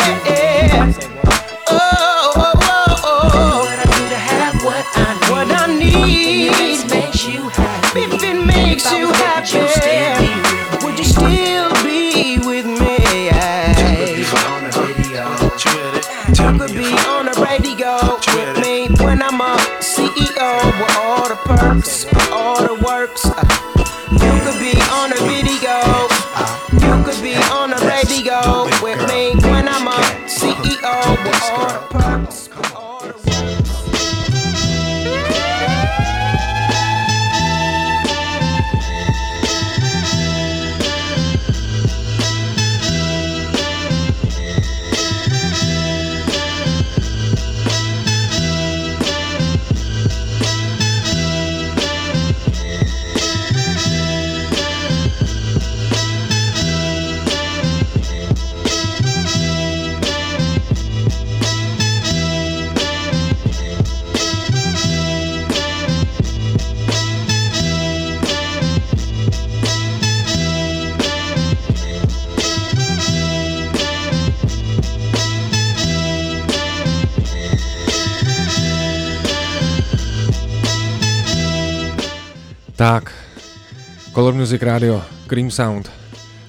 Color Music Radio, Cream Sound.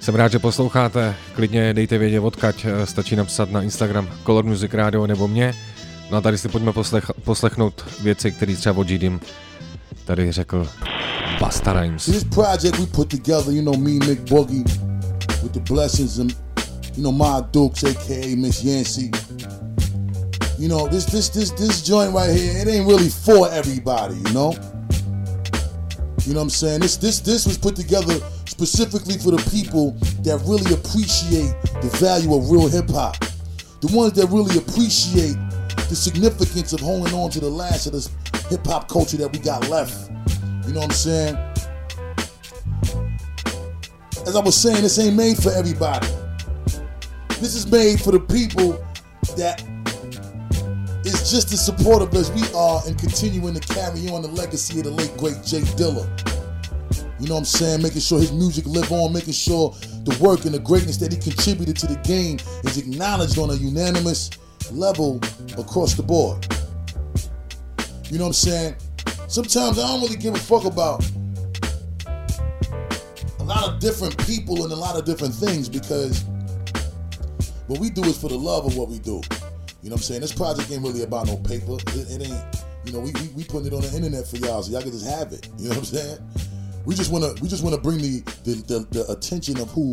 Jsem rád, že posloucháte, klidně dejte vědět odkaď, eh, stačí napsat na Instagram Color Music Radio nebo mě. No a tady si pojďme poslech, poslechnout věci, které třeba od Jidim tady řekl Basta Rhymes. This project we put together, you know, me, Mick Boogie, with the blessings and, you know, my Dukes, aka Miss Yancey. You know, this this this this joint right here, it ain't really for everybody, you know. You know what I'm saying? This this this was put together specifically for the people that really appreciate the value of real hip hop. The ones that really appreciate the significance of holding on to the last of this hip hop culture that we got left. You know what I'm saying? As I was saying, this ain't made for everybody. This is made for the people that is just as supportive as we are in continuing to carry on the legacy of the late great Jay Dilla. You know what I'm saying? Making sure his music live on, making sure the work and the greatness that he contributed to the game is acknowledged on a unanimous level across the board. You know what I'm saying? Sometimes I don't really give a fuck about a lot of different people and a lot of different things because what we do is for the love of what we do. You know what I'm saying? This project ain't really about no paper. It, it ain't, you know, we, we, we putting it on the internet for y'all so y'all can just have it. You know what I'm saying? We just wanna we just wanna bring the the, the, the attention of who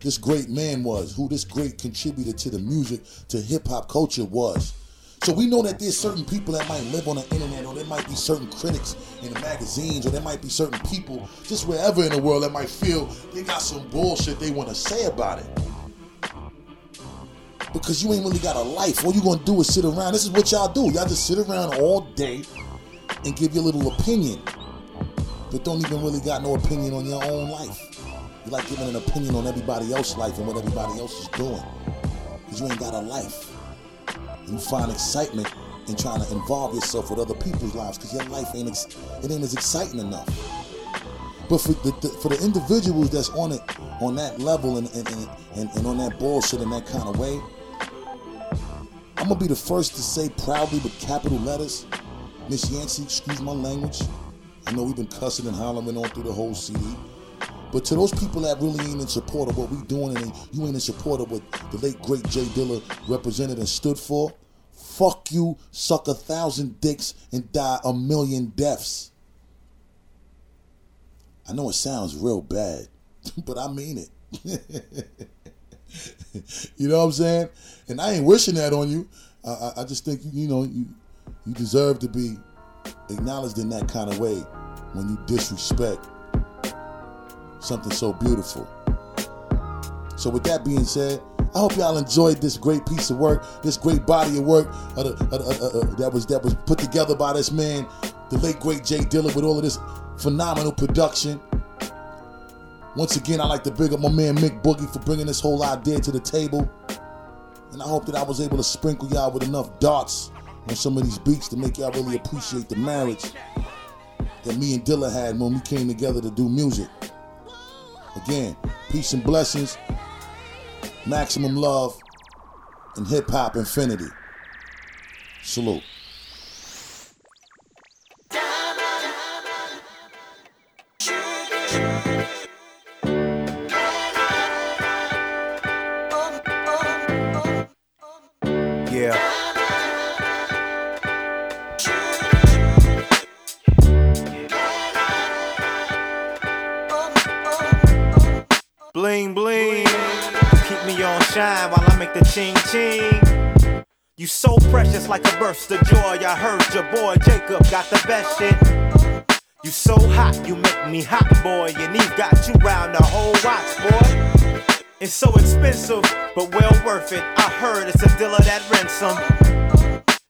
this great man was, who this great contributor to the music, to hip hop culture was. So we know that there's certain people that might live on the internet, or there might be certain critics in the magazines, or there might be certain people just wherever in the world that might feel they got some bullshit they want to say about it. Because you ain't really got a life. All you gonna do is sit around. This is what y'all do. Y'all just sit around all day and give your little opinion, but don't even really got no opinion on your own life. You like giving an opinion on everybody else's life and what everybody else is doing. Because you ain't got a life. You find excitement in trying to involve yourself with other people's lives because your life ain't ex- it ain't as exciting enough. But for the, the for the individuals that's on it on that level and and, and, and and on that bullshit in that kind of way, I'm gonna be the first to say proudly with capital letters, Miss Yancey, excuse my language. I know we've been cussing and hollering on through the whole CD. But to those people that really ain't in support of what we doing and you ain't in support of what the late great Jay Dilla represented and stood for, fuck you, suck a thousand dicks and die a million deaths. I know it sounds real bad, *laughs* but I mean it. *laughs* *laughs* you know what I'm saying? And I ain't wishing that on you. I, I, I just think you know you you deserve to be acknowledged in that kind of way when you disrespect something so beautiful. So with that being said, I hope y'all enjoyed this great piece of work, this great body of work uh, uh, uh, that was that was put together by this man, the late great Jay Dilla, with all of this phenomenal production. Once again, I like to big up my man Mick Boogie for bringing this whole idea to the table, and I hope that I was able to sprinkle y'all with enough darts on some of these beats to make y'all really appreciate the marriage that me and Dilla had when we came together to do music. Again, peace and blessings, maximum love, and hip hop infinity. Salute. Bling bling. Keep me on shine while I make the ching ching. You so precious like a burst of joy. I heard your boy Jacob got the best shit. You so hot, you make me hot, boy. And Eve got you round the whole watch, boy. It's so expensive, but well worth it. I heard it's a Dilla that ransom.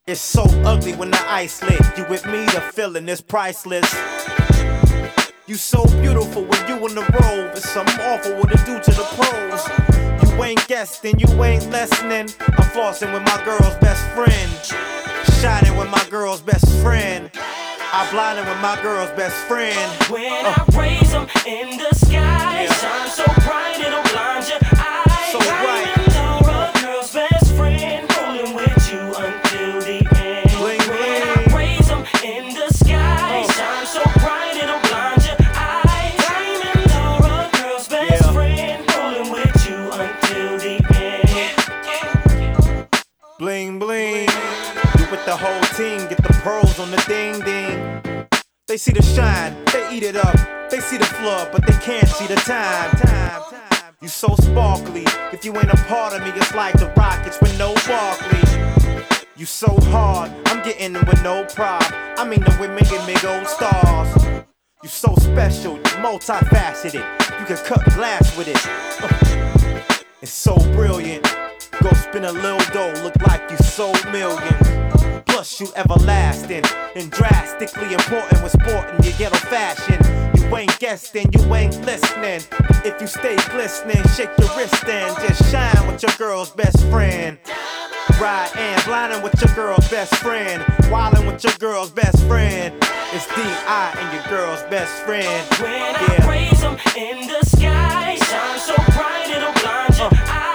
It's so ugly when the ice lit. You with me, the feeling is priceless. You so beautiful when you in the robe. It's something awful what it do to the pros. You ain't guessing, you ain't listening. I'm flossing with my girl's best friend. Shining with my girl's best friend. I blinding with my girl's best friend. When I raise them in the sky, shine so bright it'll blind your the whole team, get the pearls on the ding ding. They see the shine, they eat it up. They see the flood, but they can't see the time. Time, time. You so sparkly. If you ain't a part of me, it's like the Rockets with no Barkley. You so hard, I'm getting it with no prop. I mean the women give me gold stars. You so special, you multifaceted. You can cut glass with it. It's so brilliant. Go spin a little dough, look like you sold millions. Plus you everlasting and drastically important with sport in your ghetto fashion. You ain't guessing, you ain't listening. If you stay glistening, shake your wrist and just shine with your girl's best friend. Ride and blinding with your girl's best friend. Wildin' with your girl's best friend. It's D.I. and your girl's best friend. When I raise them in the sky, shine so bright it'll blind your eyes. Uh.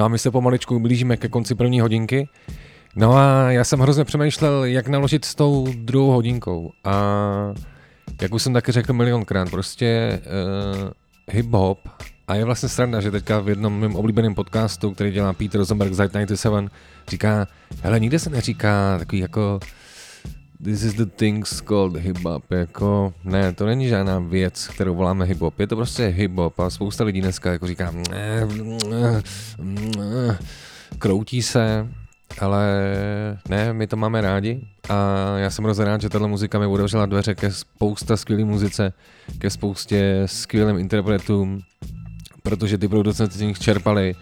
No a my se pomaličku blížíme ke konci první hodinky. No a já jsem hrozně přemýšlel, jak naložit s tou druhou hodinkou. A jak už jsem taky řekl milionkrát, prostě uh, hip-hop a je vlastně sranda, že teďka v jednom mém oblíbeném podcastu, který dělá Peter Rosenberg z 97, říká, hele, nikde se neříká takový jako This is the things called hip-hop, jako, ne, to není žádná věc, kterou voláme hip-hop, je to prostě hip-hop a spousta lidí dneska jako říká, ne, ne, ne, kroutí se, ale ne, my to máme rádi a já jsem hrozně rád, že tahle muzika mi otevřela dveře ke spousta skvělé muzice, ke spoustě skvělým interpretům, protože ty producenti z nich čerpali,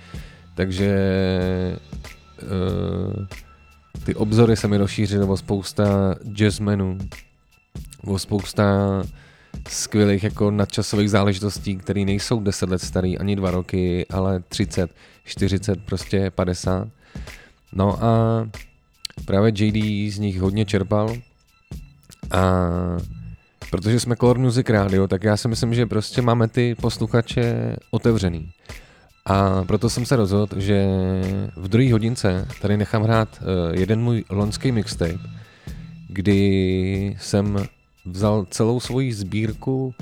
takže uh, ty obzory se mi rozšířily o spousta jazzmenů, o spousta skvělých jako nadčasových záležitostí, které nejsou 10 let starý, ani 2 roky, ale 30, 40, prostě 50. No a právě JD z nich hodně čerpal a protože jsme Color Music Radio, tak já si myslím, že prostě máme ty posluchače otevřený. A proto jsem se rozhodl, že v druhé hodince tady nechám hrát uh, jeden můj lonský mixtape, kdy jsem vzal celou svoji sbírku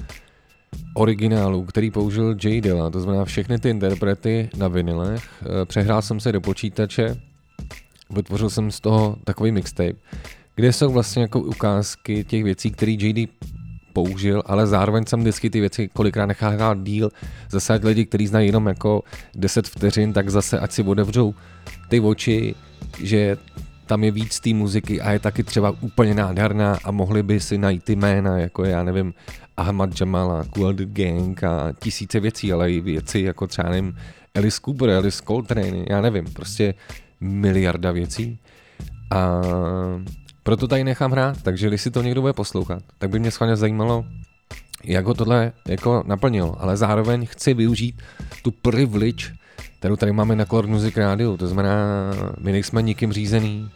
originálů, který použil J. Dilla, to znamená všechny ty interprety na vinilech, uh, přehrál jsem se do počítače, vytvořil jsem z toho takový mixtape, kde jsou vlastně jako ukázky těch věcí, které JD použil, ale zároveň jsem vždycky ty věci kolikrát hrát díl. Zase ať lidi, kteří znají jenom jako 10 vteřin, tak zase ať si otevřou ty oči, že tam je víc té muziky a je taky třeba úplně nádherná a mohli by si najít ty jména, jako já nevím, Ahmad Jamal a Cool the Gang a tisíce věcí, ale i věci jako třeba nevím, Alice Cooper, Alice Coltrane, já nevím, prostě miliarda věcí. A proto tady nechám hrát, takže když si to někdo bude poslouchat, tak by mě schválně zajímalo, jak ho tohle jako naplnilo, ale zároveň chci využít tu privilege, kterou tady máme na Color Music Radio, to znamená, my nejsme nikým řízený,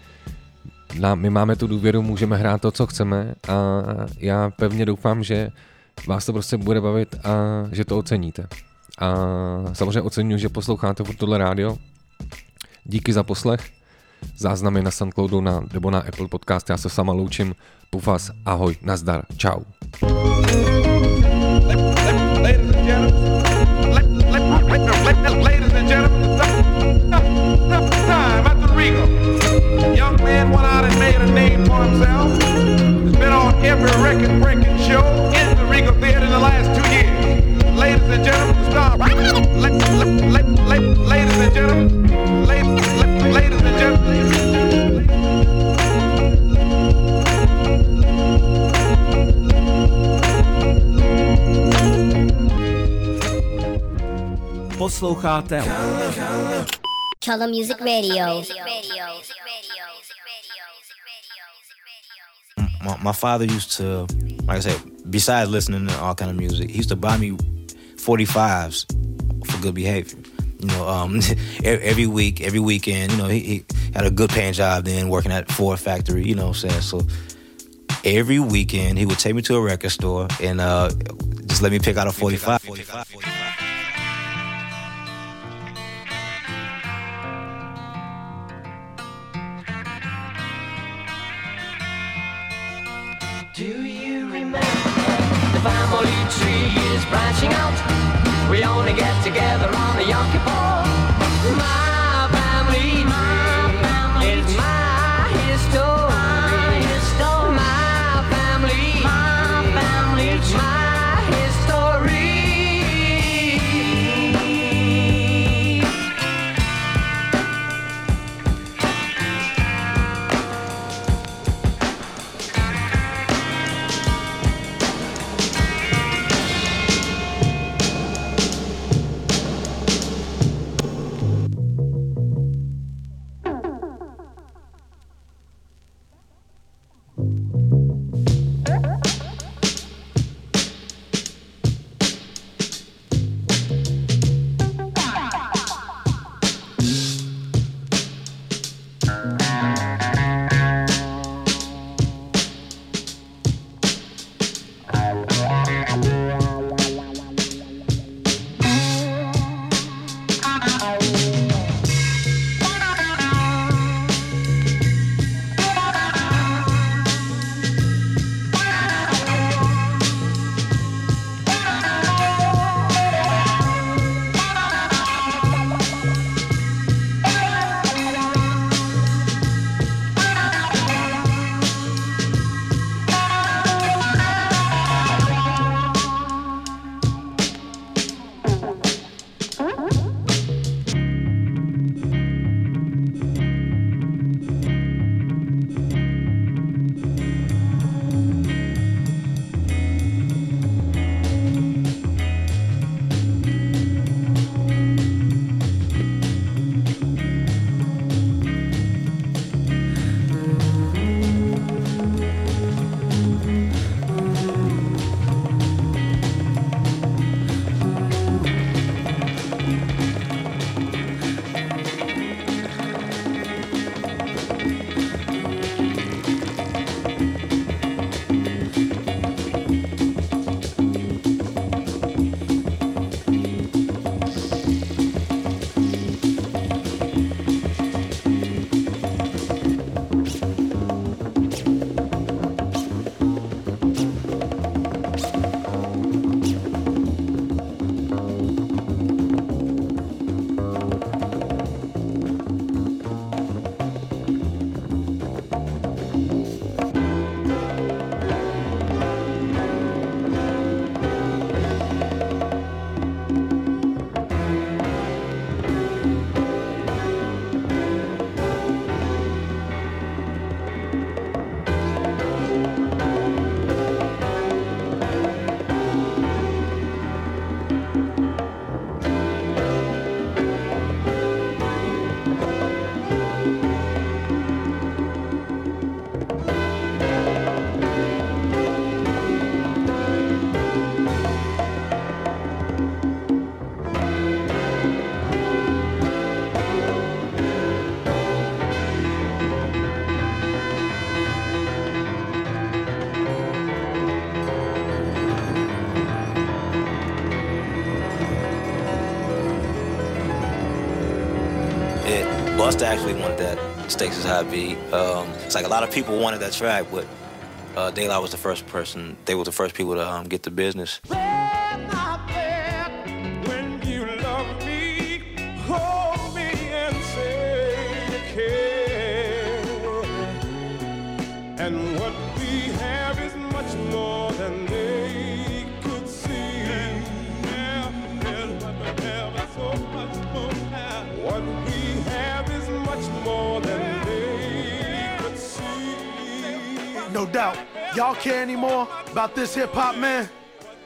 my máme tu důvěru, můžeme hrát to, co chceme. A já pevně doufám, že vás to prostě bude bavit a že to oceníte. A samozřejmě oceňuji, že posloucháte tohle rádio. Díky za poslech záznamy na Soundcloudu na, nebo na Apple Podcast. Já se sama loučím. Pufas, ahoj, nazdar, čau. Every record-breaking show in the Regal Theater in the last two years. Ladies and gentlemen, the. Ladies and gentlemen, Posloucháte Color Music Radio. My, my father used to, like I said, besides listening to all kind of music, he used to buy me 45s for good behavior. You know, um, *laughs* every week, every weekend, you know, he, he had a good paying job then working at Ford factory, you know what I'm saying? So every weekend he would take me to a record store and uh, just let me pick out a 45. 45, 45, 45. Is branching out? We only get together on the Yom Kippur. Busta actually wanted that Stakes is High beat. Um, it's like a lot of people wanted that track, but uh, La was the first person. They were the first people to um, get the business. Y'all care anymore about this hip hop, man?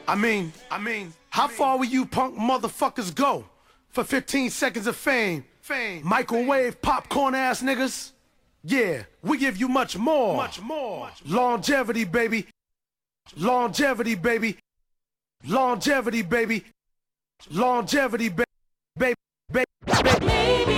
I mean, I mean, how far will you punk motherfuckers go for 15 seconds of fame? Fame. Microwave popcorn ass niggas? Yeah, we give you much more. Much more. Longevity, baby. Longevity, baby. Longevity, baby. Longevity, baby. Baby, baby,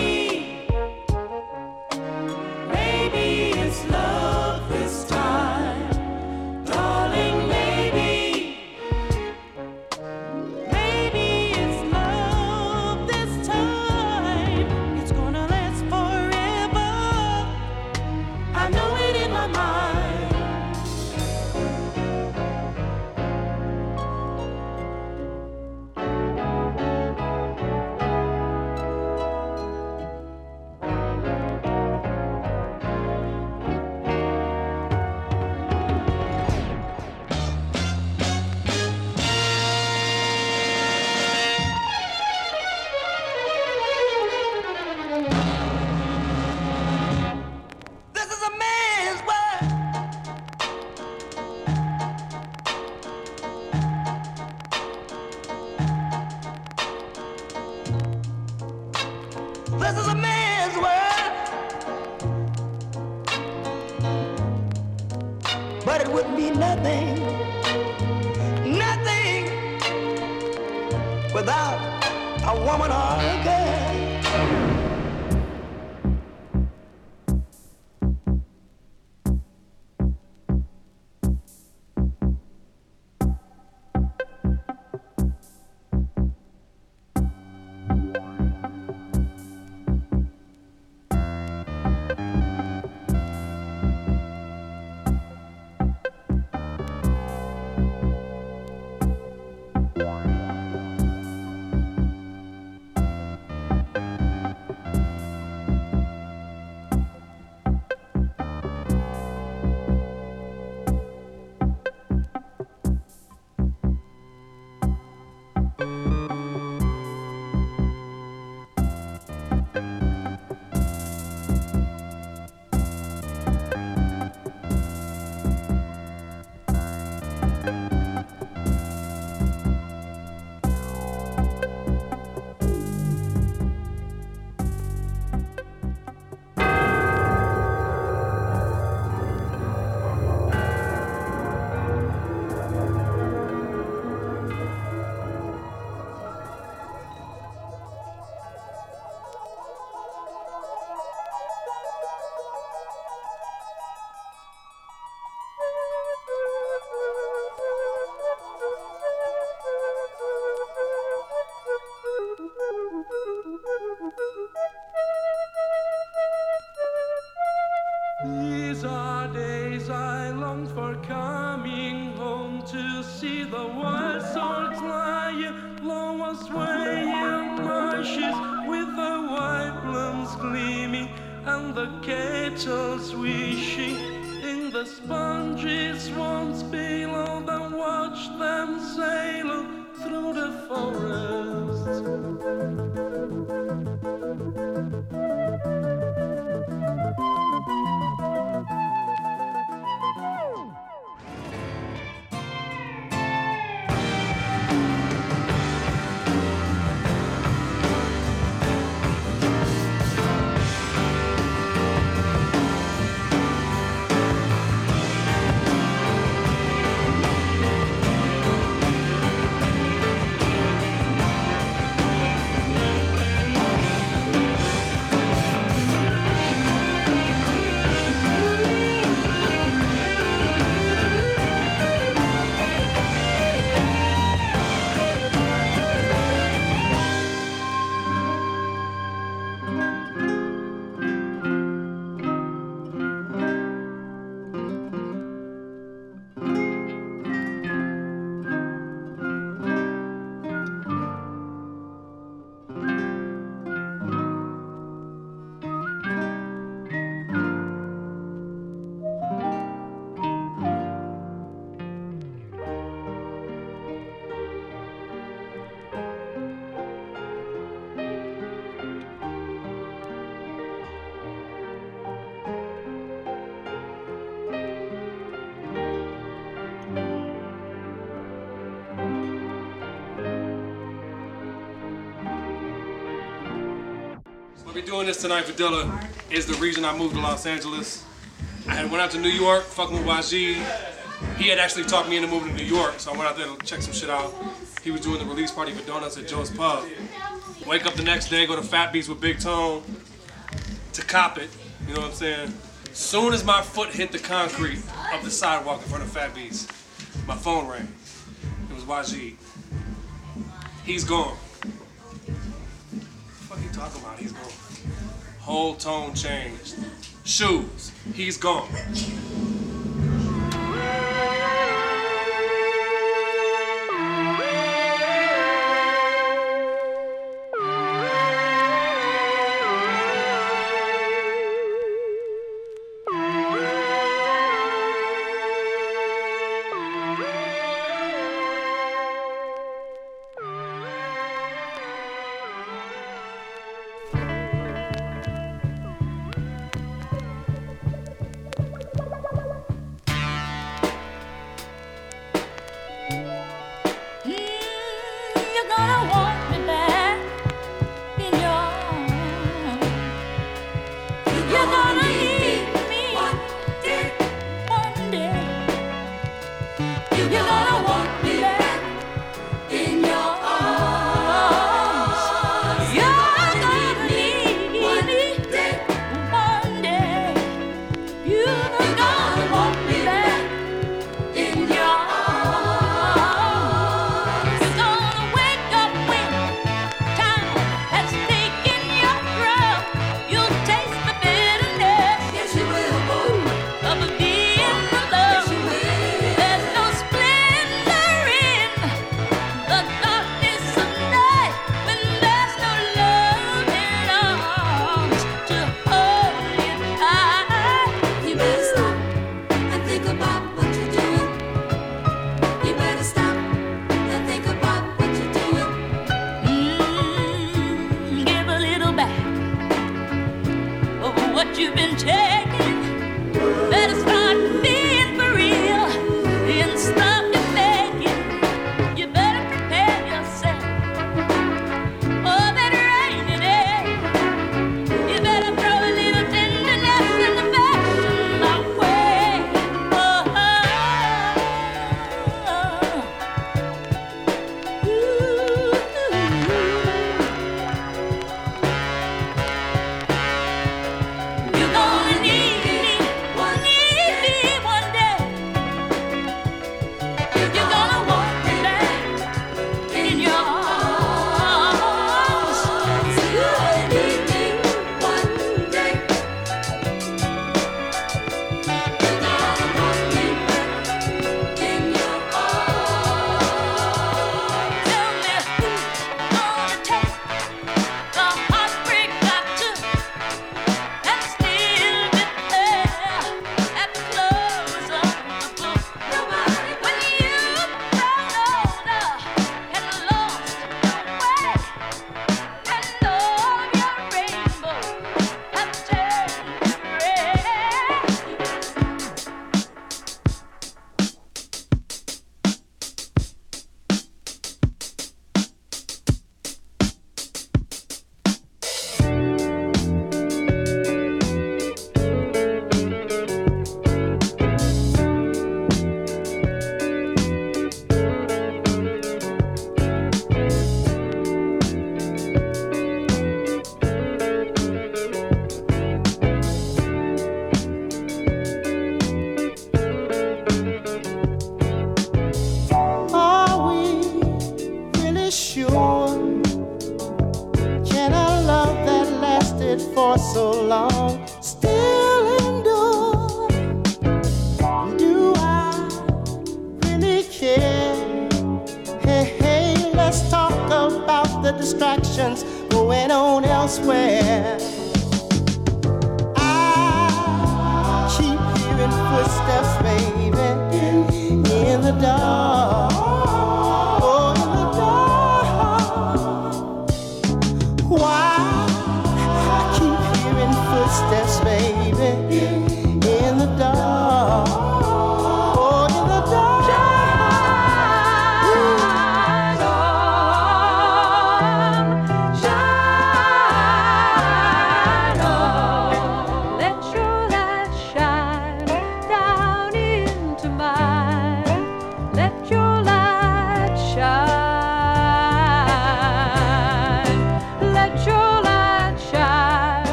this tonight for Dilla is the reason I moved to Los Angeles. I had went out to New York, fucking with YG. He had actually talked me into moving to New York, so I went out there to check some shit out. He was doing the release party for Donuts at Joe's Pub. Wake up the next day, go to Fat Beats with Big Tone to cop it. You know what I'm saying? Soon as my foot hit the concrete of the sidewalk in front of Fat Beats, my phone rang. It was YG. He's gone. What are you talking about? He's Whole tone changed. Shoes, he's gone.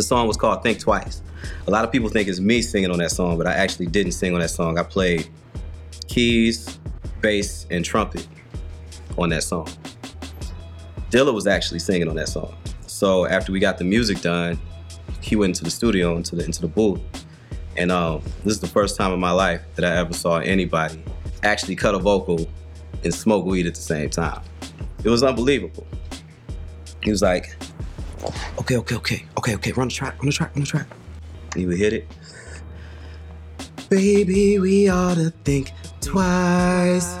The song was called Think Twice. A lot of people think it's me singing on that song, but I actually didn't sing on that song. I played keys, bass, and trumpet on that song. Dilla was actually singing on that song. So after we got the music done, he went into the studio, into the into the booth, and um, this is the first time in my life that I ever saw anybody actually cut a vocal and smoke weed at the same time. It was unbelievable. He was like, "Okay, okay, okay, okay, okay, run the track, run the track, run the track. And he would hit it. Baby, we ought to think twice.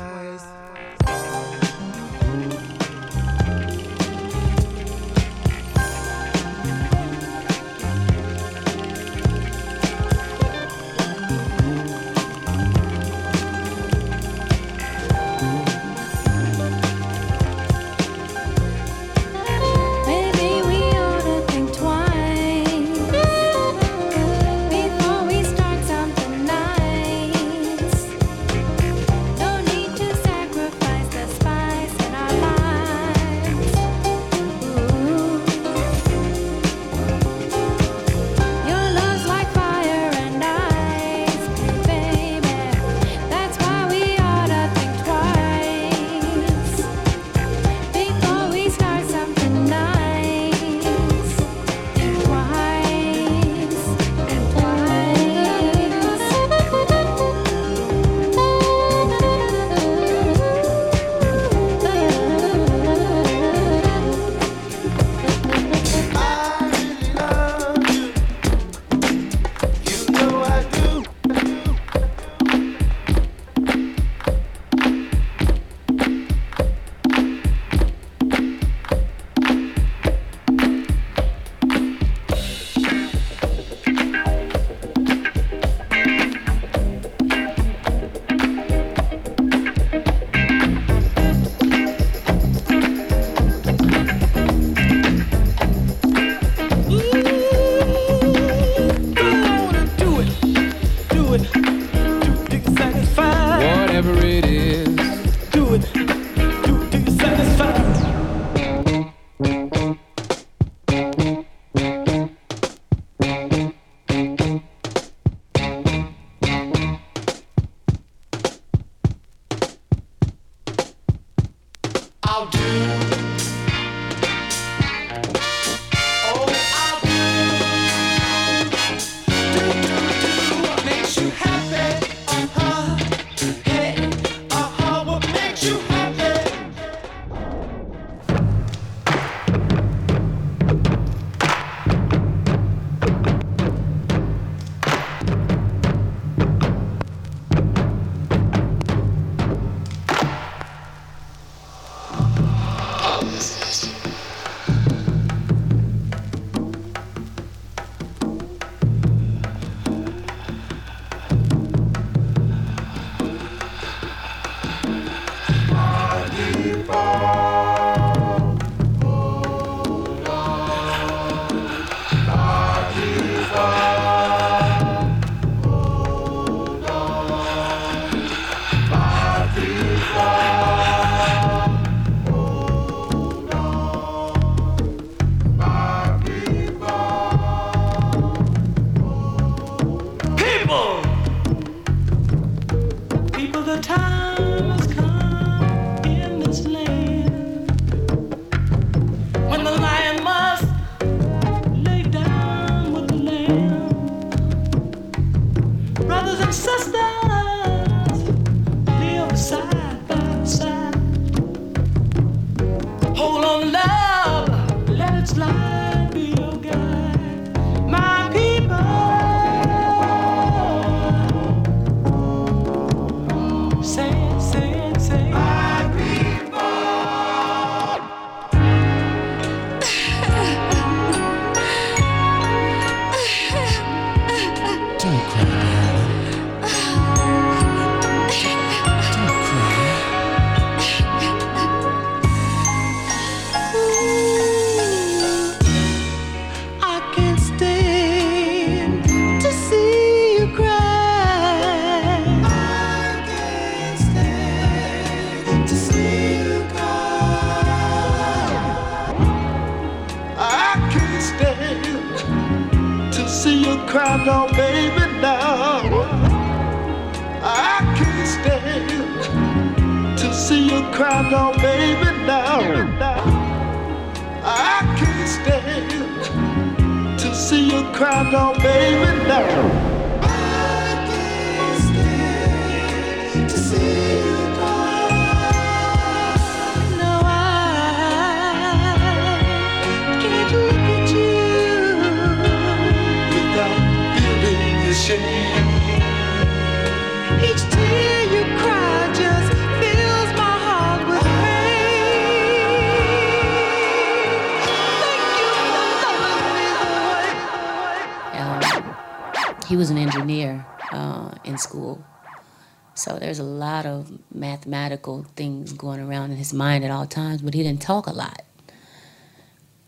His mind at all times, but he didn't talk a lot.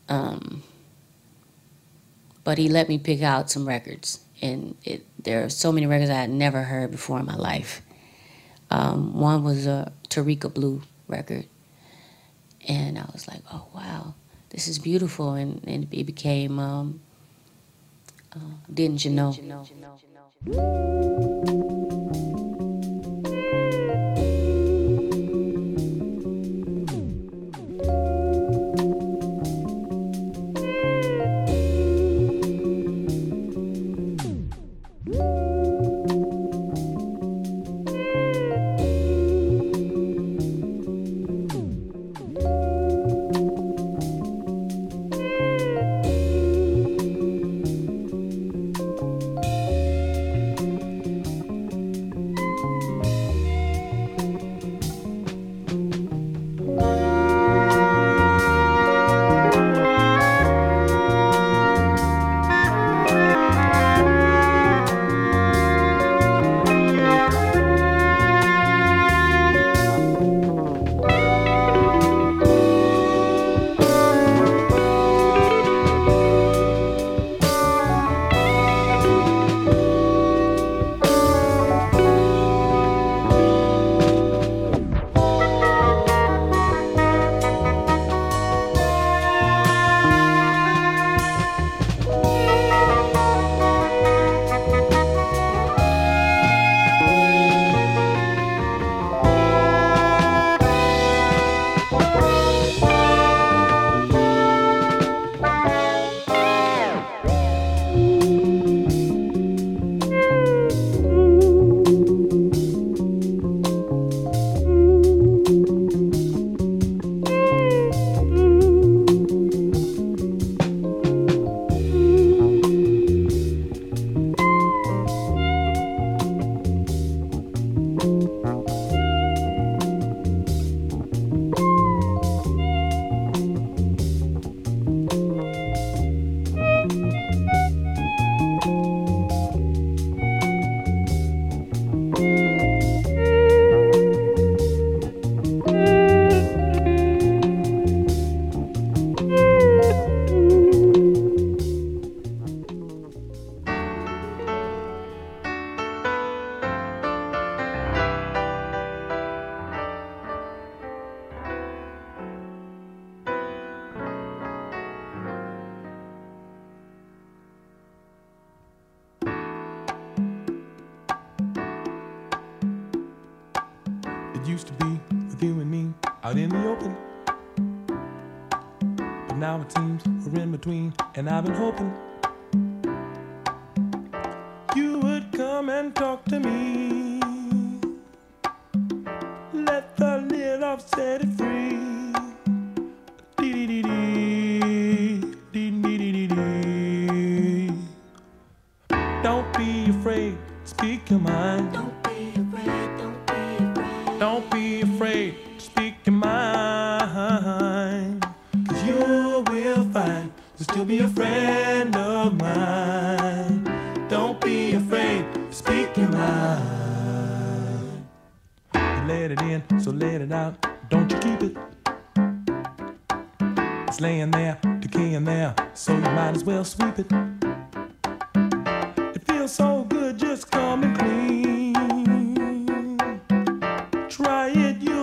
Um, but he let me pick out some records, and it, there are so many records I had never heard before in my life. Um, one was a Tarika Blue record, and I was like, "Oh wow, this is beautiful," and, and it became um, uh, "Didn't You Know." It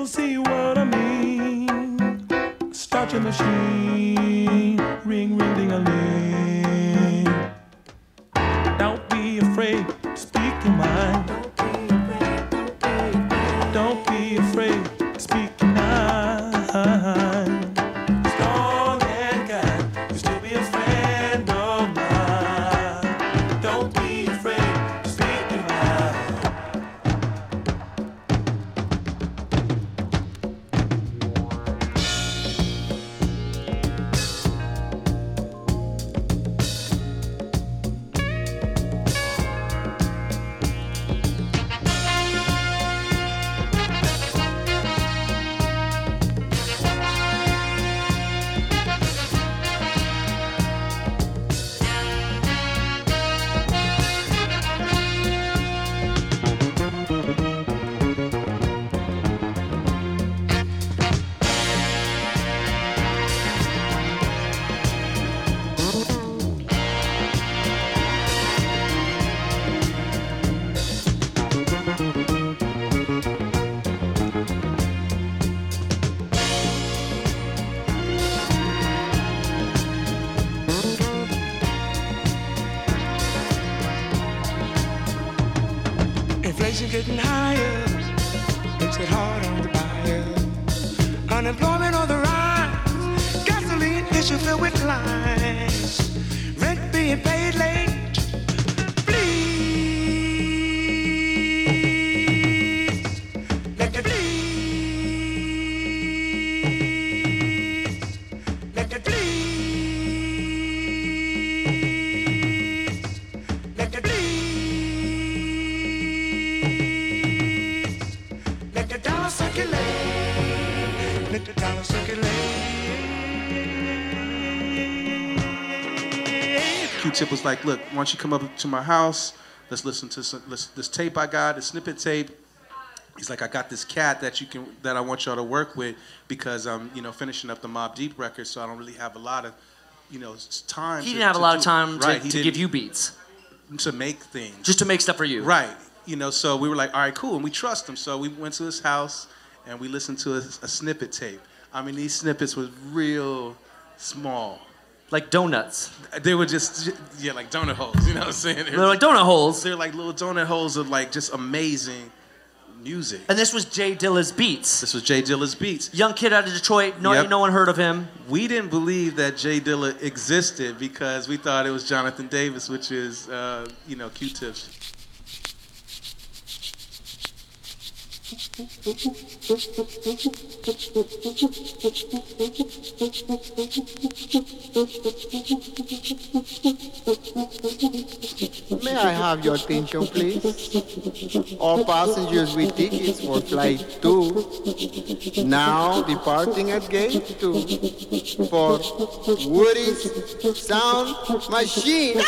see what I mean. Start your machine, ring, ring, ding a ling. Was like, "Look, why don't you come up to my house? Let's listen to some, let's, this tape I got, a snippet tape." He's like, "I got this cat that you can that I want y'all to work with because I'm, you know, finishing up the Mobb Deep record, so I don't really have a lot of, you know, time." He didn't have a lot of time to, right, to give you beats. to make things. Just to make stuff for you. Right. You know, so we were like, all right, cool, and we trust him. So we went to his house and we listened to a, a snippet tape. I mean, these snippets was real small. Like donuts. They were just, yeah, like donut holes. You know what I'm saying? They're like donut holes. They're like little donut holes of like just amazing music. And this was J Dilla's beats. This was J Dilla's beats. Young kid out of Detroit. No, Yep. no one heard of him. We didn't believe that J Dilla existed because we thought it was Jonathan Davis, which is, uh, you know, Q-Tips. May I have your attention, please? All passengers with tickets for flight 2 now departing at gate 2 for Woody's Sound Machine.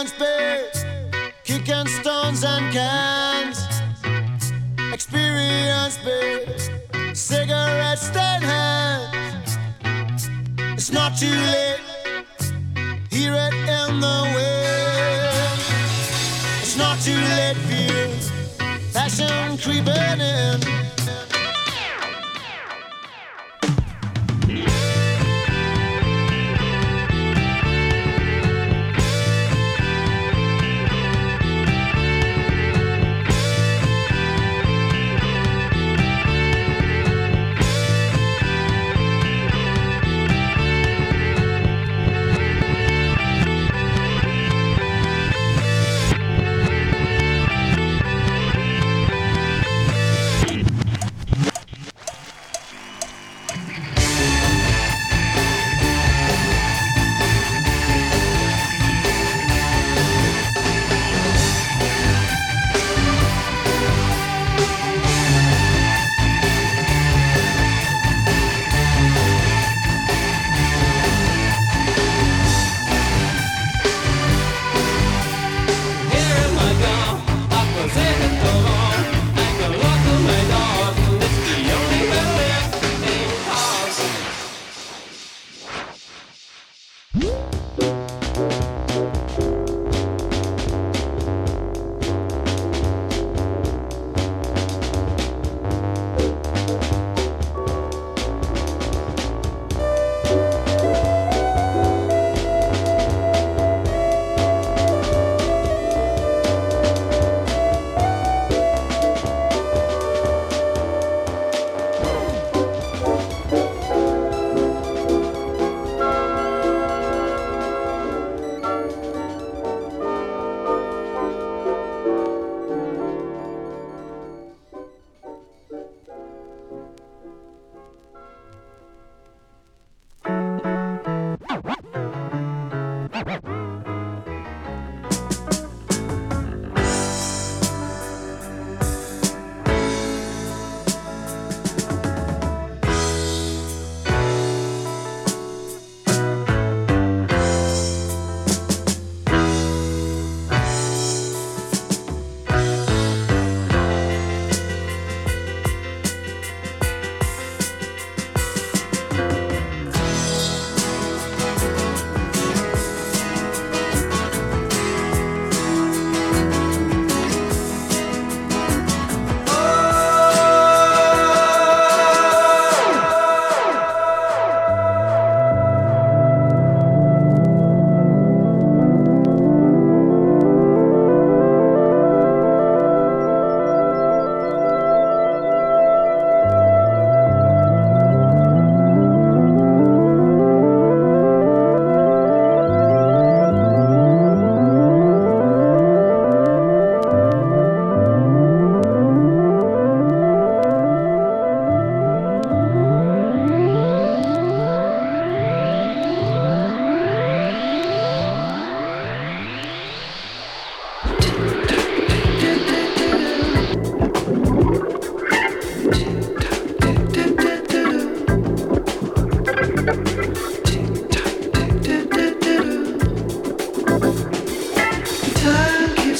and spades, kicking stones and cans. Experience based, cigarettes in hands. It's not too late. Hear it in the wind. It's not too late for you. Passion creeping in.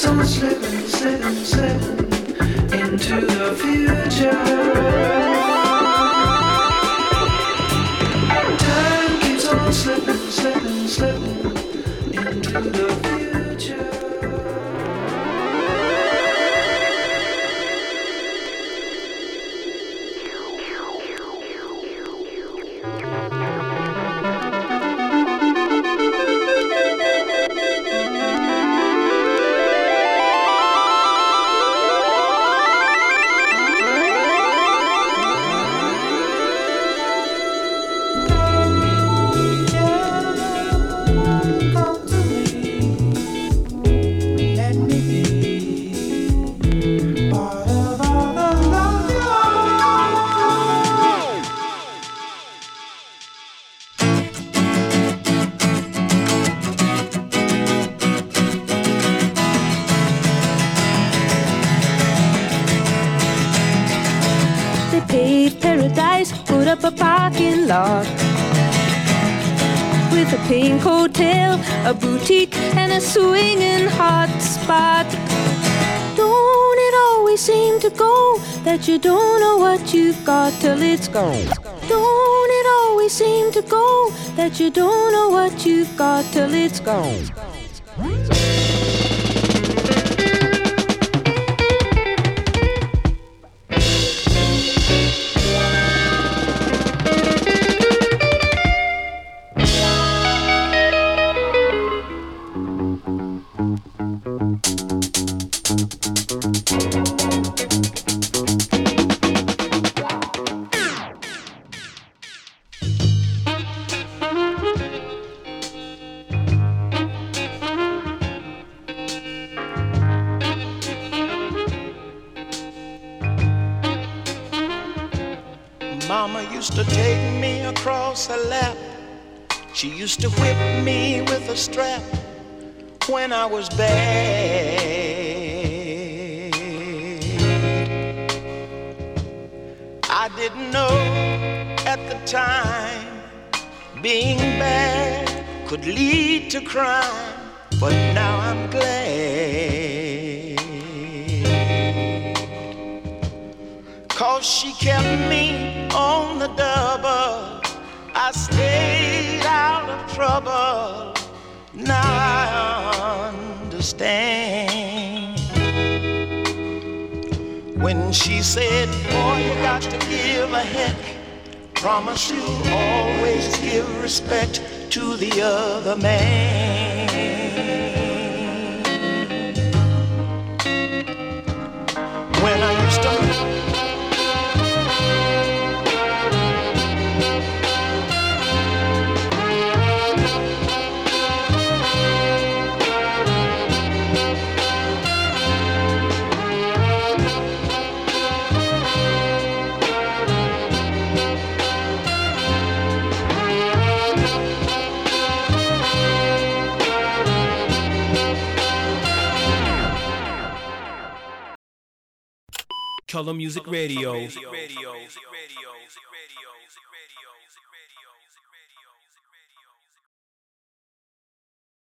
Slipping, slipping, slipping into the future. Time keeps on slipping, slipping, slipping into the future. till it's gone. Don't it always seem to go that you don't know what you've got till it's gone? Music Radio.